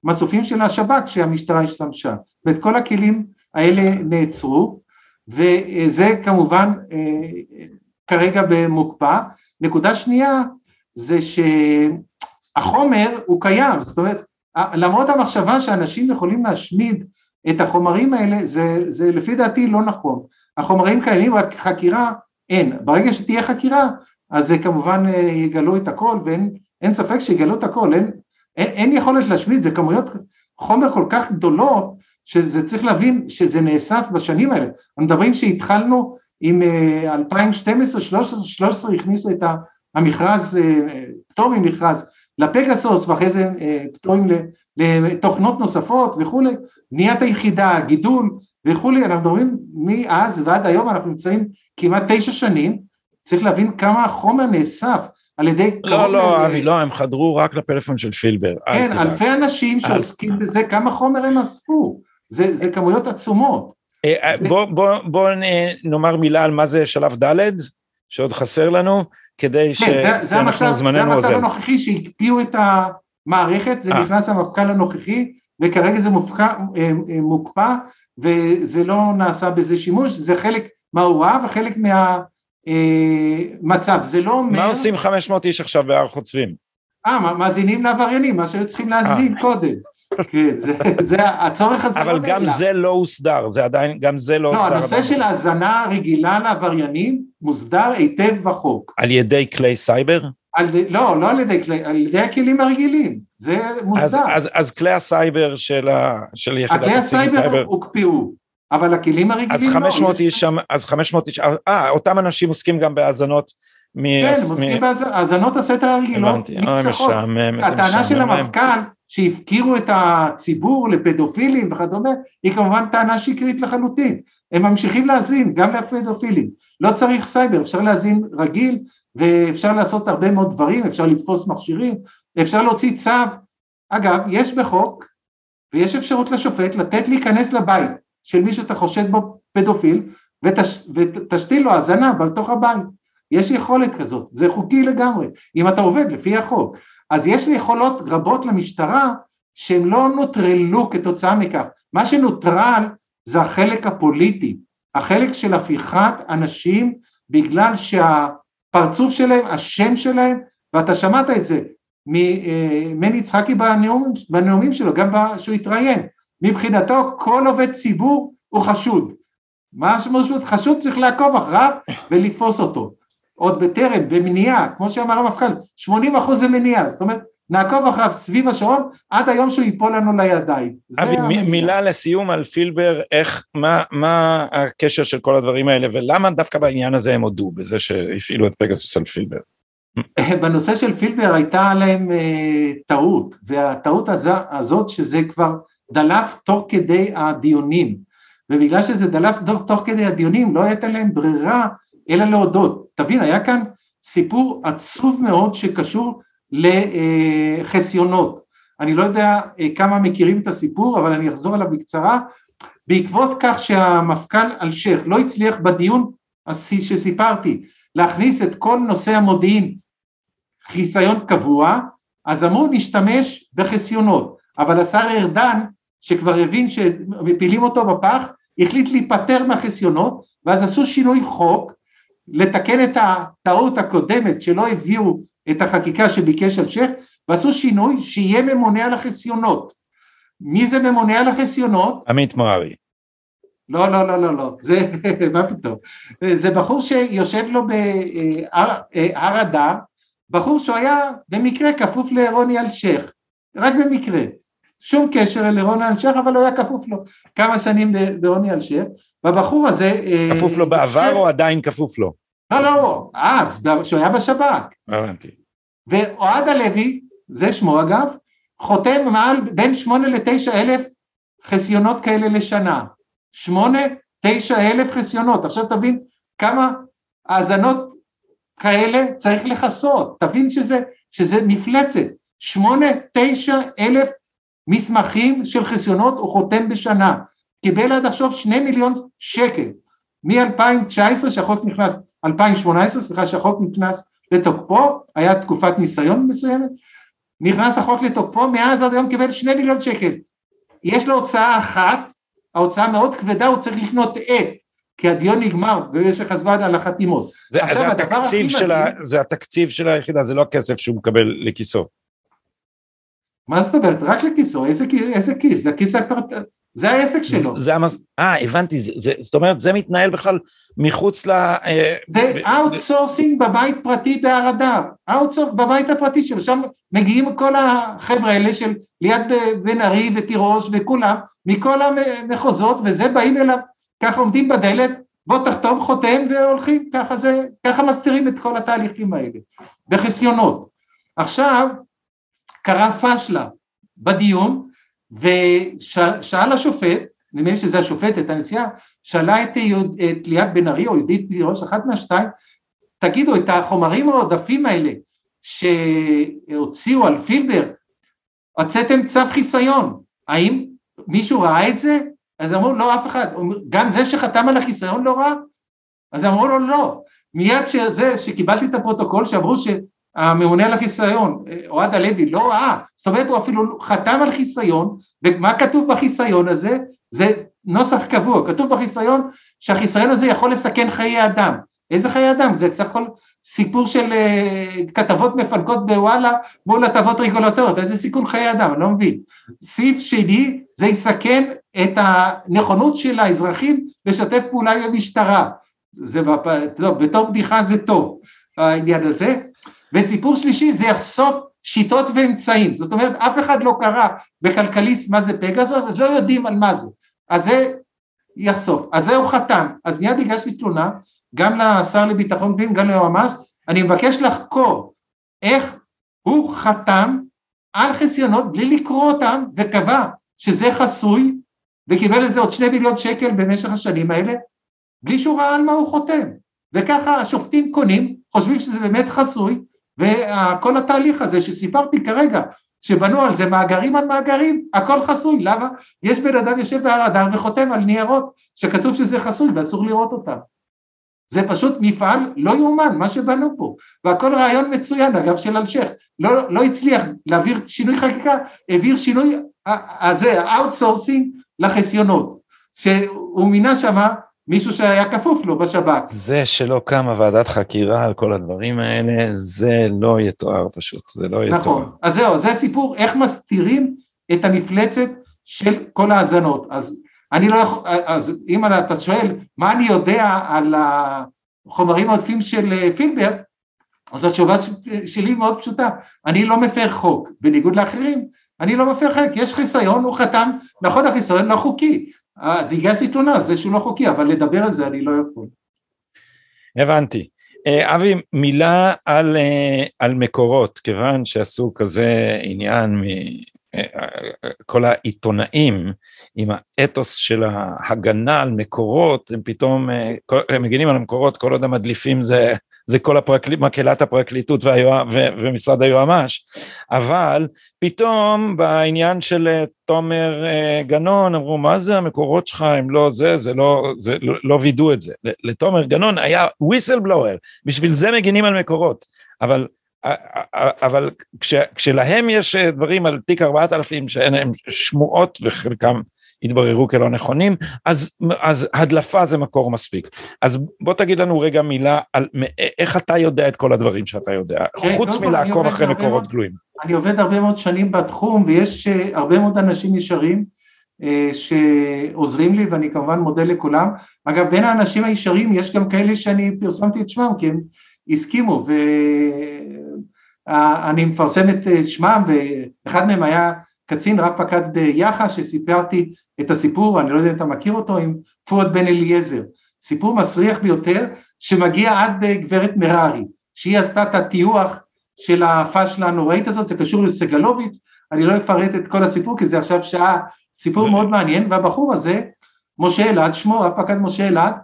במסופים של השב"כ שהמשטרה השתמשה. ואת כל הכלים האלה נעצרו, וזה כמובן אה, כרגע במוקפא. נקודה שנייה זה שהחומר הוא קיים, זאת אומרת, למרות המחשבה שאנשים יכולים להשמיד את החומרים האלה, זה, זה לפי דעתי לא נכון. החומרים קיימים, רק חקירה אין. ברגע שתהיה חקירה, אז כמובן אה, יגלו את הכל, ואין ספק שיגלו את הכל, אין, אין, אין יכולת להשמיד, זה כמויות חומר כל כך גדולות, שזה צריך להבין שזה נאסף בשנים האלה. אנחנו מדברים שהתחלנו עם 2012, 13, 13 הכניסו את המכרז, אה, פטור ממכרז לפגסוס, ואחרי זה אה, פטורים לתוכנות נוספות וכולי, בניית היחידה, גידול וכולי, אנחנו מדברים מאז ועד היום, אנחנו נמצאים כמעט תשע שנים, צריך להבין כמה החומר נאסף על ידי... לא, לא, אבי, לא, הם חדרו רק לפלאפון של פילבר. כן, אלפי אנשים שעוסקים בזה, כמה חומר הם אספו, זה, זה כמויות עצומות. אה, אה, בוא, בוא, בוא נאמר מילה על מה זה שלב ד', שעוד חסר לנו, כדי כן, שאנחנו זמננו אוזל. זה המצב הנוכחי שהקפיאו את המערכת, זה נכנס המפכ"ל הנוכחי, וכרגע זה אה, מוקפא, וזה לא נעשה בזה שימוש, זה חלק מההוראה וחלק מהמצב, זה לא אומר... מה עושים 500 איש עכשיו בהר חוצבים? אה, מאזינים לעבריינים, מה שהיו צריכים להאזין קודם. כן, זה, זה הצורך הזה אבל לא גם נעלה. זה לא הוסדר, זה עדיין, גם זה לא, לא הוסדר. לא, הנושא של האזנה רגילה לעבריינים מוסדר היטב בחוק. על ידי כלי סייבר? על, לא, לא על ידי כלי, על ידי הכלים הרגילים, זה מוסדר. אז, אז, אז כלי הסייבר של, ה, של יחידת הסייבר... הכלי הסייבר הוקפאו, אבל הכלים הרגילים אז 500 לא. איש שם, אז 500 איש, אה, אותם אנשים עוסקים גם בהאזנות. מ... כן, הם עוסקים בהאזנות הסתר הרגילות, נמשכות. הטענה של המפכ"ל שהפקירו את הציבור לפדופילים וכדומה, היא כמובן טענה שקרית לחלוטין. הם ממשיכים להאזין גם לפדופילים. לא צריך סייבר, אפשר להאזין רגיל ואפשר לעשות הרבה מאוד דברים, אפשר לתפוס מכשירים, אפשר להוציא צו. אגב, יש בחוק ויש אפשרות לשופט לתת להיכנס לבית של מי שאתה חושד בו פדופיל ותש, ותשתיל לו האזנה בתוך הבית. יש יכולת כזאת, זה חוקי לגמרי, אם אתה עובד לפי החוק. אז יש יכולות רבות למשטרה שהן לא נוטרלו כתוצאה מכך. מה שנוטרל זה החלק הפוליטי, החלק של הפיכת אנשים בגלל שהפרצוף שלהם, השם שלהם, ואתה שמעת את זה ממני יצחקי בנאום, בנאומים שלו, גם כשהוא התראיין, מבחינתו כל עובד ציבור הוא חשוד. מה שמשמעות חשוד צריך לעקוב אחריו ולתפוס אותו. עוד בטרם, במניעה, כמו שאמר המפכ"ל, 80 אחוז זה מניעה, זאת אומרת, נעקוב אחריו סביב השעון עד היום שהוא ייפול לנו לידיים. אבי, מ- מילה לסיום על פילבר, איך, מה, מה הקשר של כל הדברים האלה, ולמה דווקא בעניין הזה הם הודו בזה שהפעילו את פגסוס על פילבר? בנושא של פילבר הייתה עליהם אה, טעות, והטעות הזו, הזאת שזה כבר דלף תוך כדי הדיונים, ובגלל שזה דלף תוך, תוך כדי הדיונים לא הייתה להם ברירה אלא להודות. תבין, היה כאן סיפור עצוב מאוד שקשור לחסיונות. אני לא יודע אה, כמה מכירים את הסיפור, אבל אני אחזור עליו בקצרה. בעקבות כך שהמפכ"ל אלשיך לא הצליח בדיון שסיפרתי להכניס את כל נושא המודיעין חיסיון קבוע, אז אמרו נשתמש בחסיונות, אבל השר ארדן שכבר הבין שמפילים אותו בפח, החליט להיפטר מהחסיונות, ואז עשו שינוי חוק לתקן את הטעות הקודמת שלא הביאו את החקיקה שביקש אלשיך ועשו שינוי שיהיה ממונה על החסיונות. מי זה ממונה על החסיונות? עמית מררי. לא, לא, לא, לא, לא, זה, מה פתאום, זה בחור שיושב לו בהר אדר, בחור שהוא היה במקרה כפוף לרוני אלשיך, רק במקרה, שום קשר לרוני אלשיך, אבל הוא היה כפוף לו כמה שנים ברוני אלשיך, והבחור הזה... אה, כפוף לו בעבר או עדיין כפוף לו? לא, לא, אז, כשהוא היה בשב"כ. הבנתי. ואוהד הלוי, זה שמו אגב, חותם מעל בין שמונה לתשע אלף חסיונות כאלה לשנה. שמונה, תשע אלף חסיונות. עכשיו תבין כמה האזנות כאלה צריך לכסות. תבין שזה, שזה מפלצת. שמונה, תשע אלף מסמכים של חסיונות הוא חותם בשנה. קיבל עד עכשיו שני מיליון שקל. מ-2019 שהחוק נכנס, 2018 סליחה שהחוק נכנס לתוקפו, היה תקופת ניסיון מסוימת, נכנס החוק לתוקפו, מאז עד היום קיבל שני מיליון שקל. יש לו הוצאה אחת, ההוצאה מאוד כבדה, הוא צריך לקנות עט, כי הדיון נגמר במשך הזמן על החתימות. זה, עכשיו, זה, התקציב של ה, זה התקציב של היחידה, זה לא הכסף שהוא מקבל לכיסו. מה זאת אומרת? רק לכיסו, איזה, איזה כיס? זה הכיס הפרט... זה העסק שלו. זה המס... אה, הבנתי, זה, זה, זאת אומרת, זה מתנהל בכלל מחוץ ל... אה, זה outsourcing בבית פרטי בהר אדר, outsource בבית הפרטי שלו, שם מגיעים כל החבר'ה האלה של ליד בן ארי ותירוש וכולם, מכל המחוזות, וזה באים אליו, ככה עומדים בדלת, בוא תחתום חותם והולכים, ככה זה, ככה מסתירים את כל התהליכים האלה, בחסיונות. עכשיו, קרה פשלה בדיון, ושאל השופט, נדמה לי שזה השופטת, הנשיאה, שאלה את, את ליאת בן ארי או יהודית תירוש, אחת מהשתיים, תגידו, את החומרים העודפים האלה שהוציאו על פילבר, הוצאתם צו חיסיון, האם מישהו ראה את זה? אז אמרו לא אף אחד, גם זה שחתם על החיסיון לא ראה? אז אמרו לו לא, מיד שזה, שקיבלתי את הפרוטוקול שאמרו שהממונה על החיסיון, אוהד הלוי, לא ראה, זאת אומרת הוא אפילו חתם על חיסיון, ומה כתוב בחיסיון הזה? זה נוסח קבוע, כתוב בחיסיון שהחיסיון הזה יכול לסכן חיי אדם. איזה חיי אדם? זה סך הכל סיפור של uh, כתבות מפלגות בוואלה מול הטבות רגולטוריות, איזה סיכון חיי אדם, אני לא מבין. סעיף שני, זה יסכן את הנכונות של האזרחים לשתף פעולה עם המשטרה. זה טוב, בתור בדיחה זה טוב, העניין הזה. וסיפור שלישי, זה יחשוף שיטות ואמצעים, זאת אומרת אף אחד לא קרא בכלכליסט מה זה פגסוס, אז לא יודעים על מה זה, אז זה יחשוף, אז זה הוא חתם, אז מיד הגשתי תלונה גם לשר לביטחון פנים, גם ליועמ"ש, אני מבקש לחקור איך הוא חתם על חסיונות בלי לקרוא אותם וקבע שזה חסוי וקיבל לזה עוד שני מיליון שקל במשך השנים האלה בלי שהוא ראה על מה הוא חותם. וככה השופטים קונים, חושבים שזה באמת חסוי וכל התהליך הזה שסיפרתי כרגע שבנו על זה מאגרים על מאגרים, הכל חסוי, למה? יש בן אדם יושב בהר אדר וחותם על ניירות שכתוב שזה חסוי ואסור לראות אותם זה פשוט מפעל לא יאומן, מה שבנו פה, והכל רעיון מצוין, אגב, של אלשיך, לא, לא הצליח להעביר שינוי חקיקה, העביר שינוי הזה, ה outsourcing לחסיונות, שהוא מינה שמה מישהו שהיה כפוף לו בשב"כ. זה שלא קמה ועדת חקירה על כל הדברים האלה, זה לא יתואר פשוט, זה לא יתואר. נכון, אז זהו, זה סיפור איך מסתירים את המפלצת של כל האזנות. אז אני לא יכול, אז אם אתה שואל מה אני יודע על החומרים העודפים של פילבר, אז התשובה שלי מאוד פשוטה, אני לא מפר חוק, בניגוד לאחרים, אני לא מפר חוק, יש חיסיון, הוא חתם, נכון החיסיון לא חוקי, אז הגשתי תלונה על זה שהוא לא חוקי, אבל לדבר על זה אני לא יכול. הבנתי. אבי, מילה על, על מקורות, כיוון שעשו כזה עניין כל העיתונאים עם האתוס של ההגנה על מקורות, הם פתאום, הם מגינים על המקורות כל עוד המדליפים זה, זה כל הפרקל... מקהלת הפרקליטות והיוע... ו... ומשרד היועמ"ש, אבל פתאום בעניין של תומר גנון אמרו מה זה המקורות שלך? הם לא זה, זה לא, זה לא, לא וידאו את זה, לתומר גנון היה בלואר, בשביל זה מגינים על מקורות, אבל אבל כש, כשלהם יש דברים על תיק 4000 שאין להם שמועות וחלקם התבררו כלא נכונים, אז, אז הדלפה זה מקור מספיק. אז בוא תגיד לנו רגע מילה על איך אתה יודע את כל הדברים שאתה יודע, כן, חוץ מלעקוב אחרי מקורות גלויים. אני עובד הרבה מאוד שנים בתחום ויש uh, הרבה מאוד אנשים ישרים uh, שעוזרים לי ואני כמובן מודה לכולם. אגב, בין האנשים הישרים יש גם כאלה שאני פרסמתי את שמם כי הם הסכימו ואני מפרסם את אה, שמם ואחד מהם היה קצין רב פקד ביח"א שסיפרתי את הסיפור, אני לא יודע אם אתה מכיר אותו, עם פואד בן אליעזר, סיפור מסריח ביותר שמגיע עד אה, גברת מררי, שהיא עשתה את הטיוח של הפאשלה הנוראית הזאת, זה קשור לסגלוביץ', אני לא אפרט את כל הסיפור כי זה עכשיו שעה, סיפור זה... מאוד מעניין, והבחור הזה, משה אלעד, שמו רב פקד משה אלעד,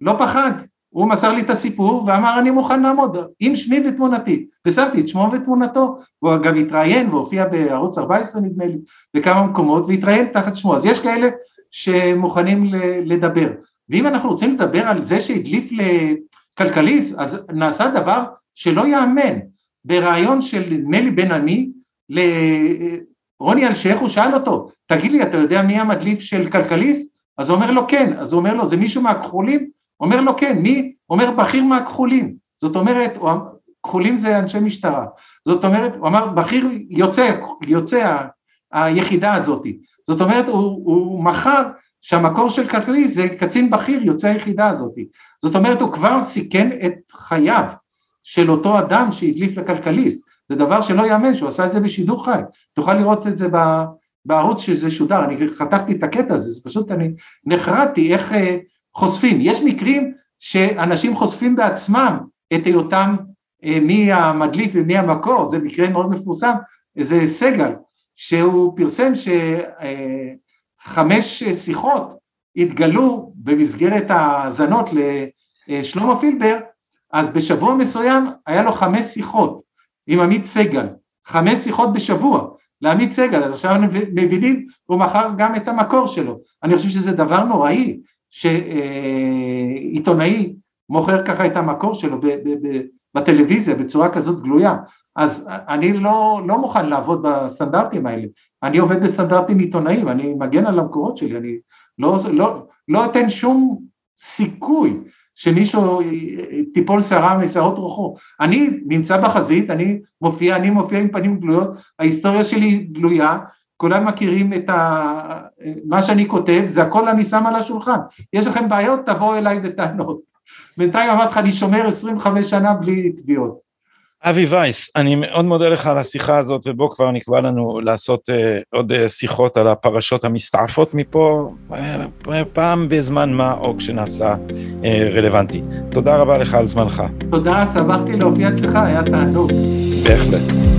לא פחד, הוא מסר לי את הסיפור ואמר אני מוכן לעמוד עם שמי ותמונתי, ושמתי את שמו ותמונתו, והוא אגב התראיין והופיע בערוץ 14 נדמה לי, בכמה מקומות, והתראיין תחת שמו, אז יש כאלה שמוכנים לדבר. ואם אנחנו רוצים לדבר על זה שהדליף לכלכליסט, אז נעשה דבר שלא ייאמן. בריאיון של נלי בן עמי לרוני אלשיך, הוא שאל אותו, תגיד לי, אתה יודע מי המדליף של כלכליסט? אז הוא אומר לו כן, אז הוא אומר לו, זה מישהו מהכחולים? אומר לו כן, מי? אומר בכיר מהכחולים. זאת אומרת, כחולים זה אנשי משטרה. זאת אומרת, הוא אמר, בכיר יוצא, יוצא היחידה הזאת. זאת אומרת, הוא, הוא מכר שהמקור של כלכלי זה קצין בכיר יוצא היחידה הזאת. זאת אומרת, הוא כבר סיכן את חייו של אותו אדם שהדליף לכלכליסט. זה דבר שלא ייאמן שהוא עשה את זה בשידור חי. תוכל לראות את זה בערוץ שזה שודר, אני חתכתי את הקטע הזה, זה פשוט אני נחרדתי איך אה, חושפים. יש מקרים שאנשים חושפים בעצמם את היותם אה, מי המדליף ומי המקור, זה מקרה מאוד מפורסם, זה סגל, שהוא פרסם שחמש שיחות התגלו במסגרת ההאזנות לשלמה פילבר, אז בשבוע מסוים היה לו חמש שיחות עם עמית סגל, חמש שיחות בשבוע לעמית סגל, אז עכשיו מבינים, הוא מכר גם את המקור שלו. אני חושב שזה דבר נוראי שעיתונאי מוכר ככה את המקור שלו בטלוויזיה בצורה כזאת גלויה. אז אני לא, לא מוכן לעבוד בסטנדרטים האלה, אני עובד בסטנדרטים עיתונאיים, אני מגן על המקורות שלי, אני לא, לא, לא אתן שום סיכוי שמישהו תיפול שערה משערות רוחו. אני נמצא בחזית, אני מופיע, אני מופיע עם פנים גלויות, ההיסטוריה שלי גלויה, כולם מכירים את ה... מה שאני כותב, זה הכל אני שם על השולחן. יש לכם בעיות, תבואו אליי בטענות. בינתיים אמרתי לך, אני שומר 25 שנה בלי תביעות. אבי וייס, אני מאוד מודה לך על השיחה הזאת, ובוא כבר נקבע לנו לעשות uh, עוד uh, שיחות על הפרשות המסתעפות מפה, uh, פעם בזמן מה או כשנעשה uh, רלוונטי. תודה רבה לך על זמנך. תודה, שמחתי להופיע אצלך, היה תענוג. בהחלט.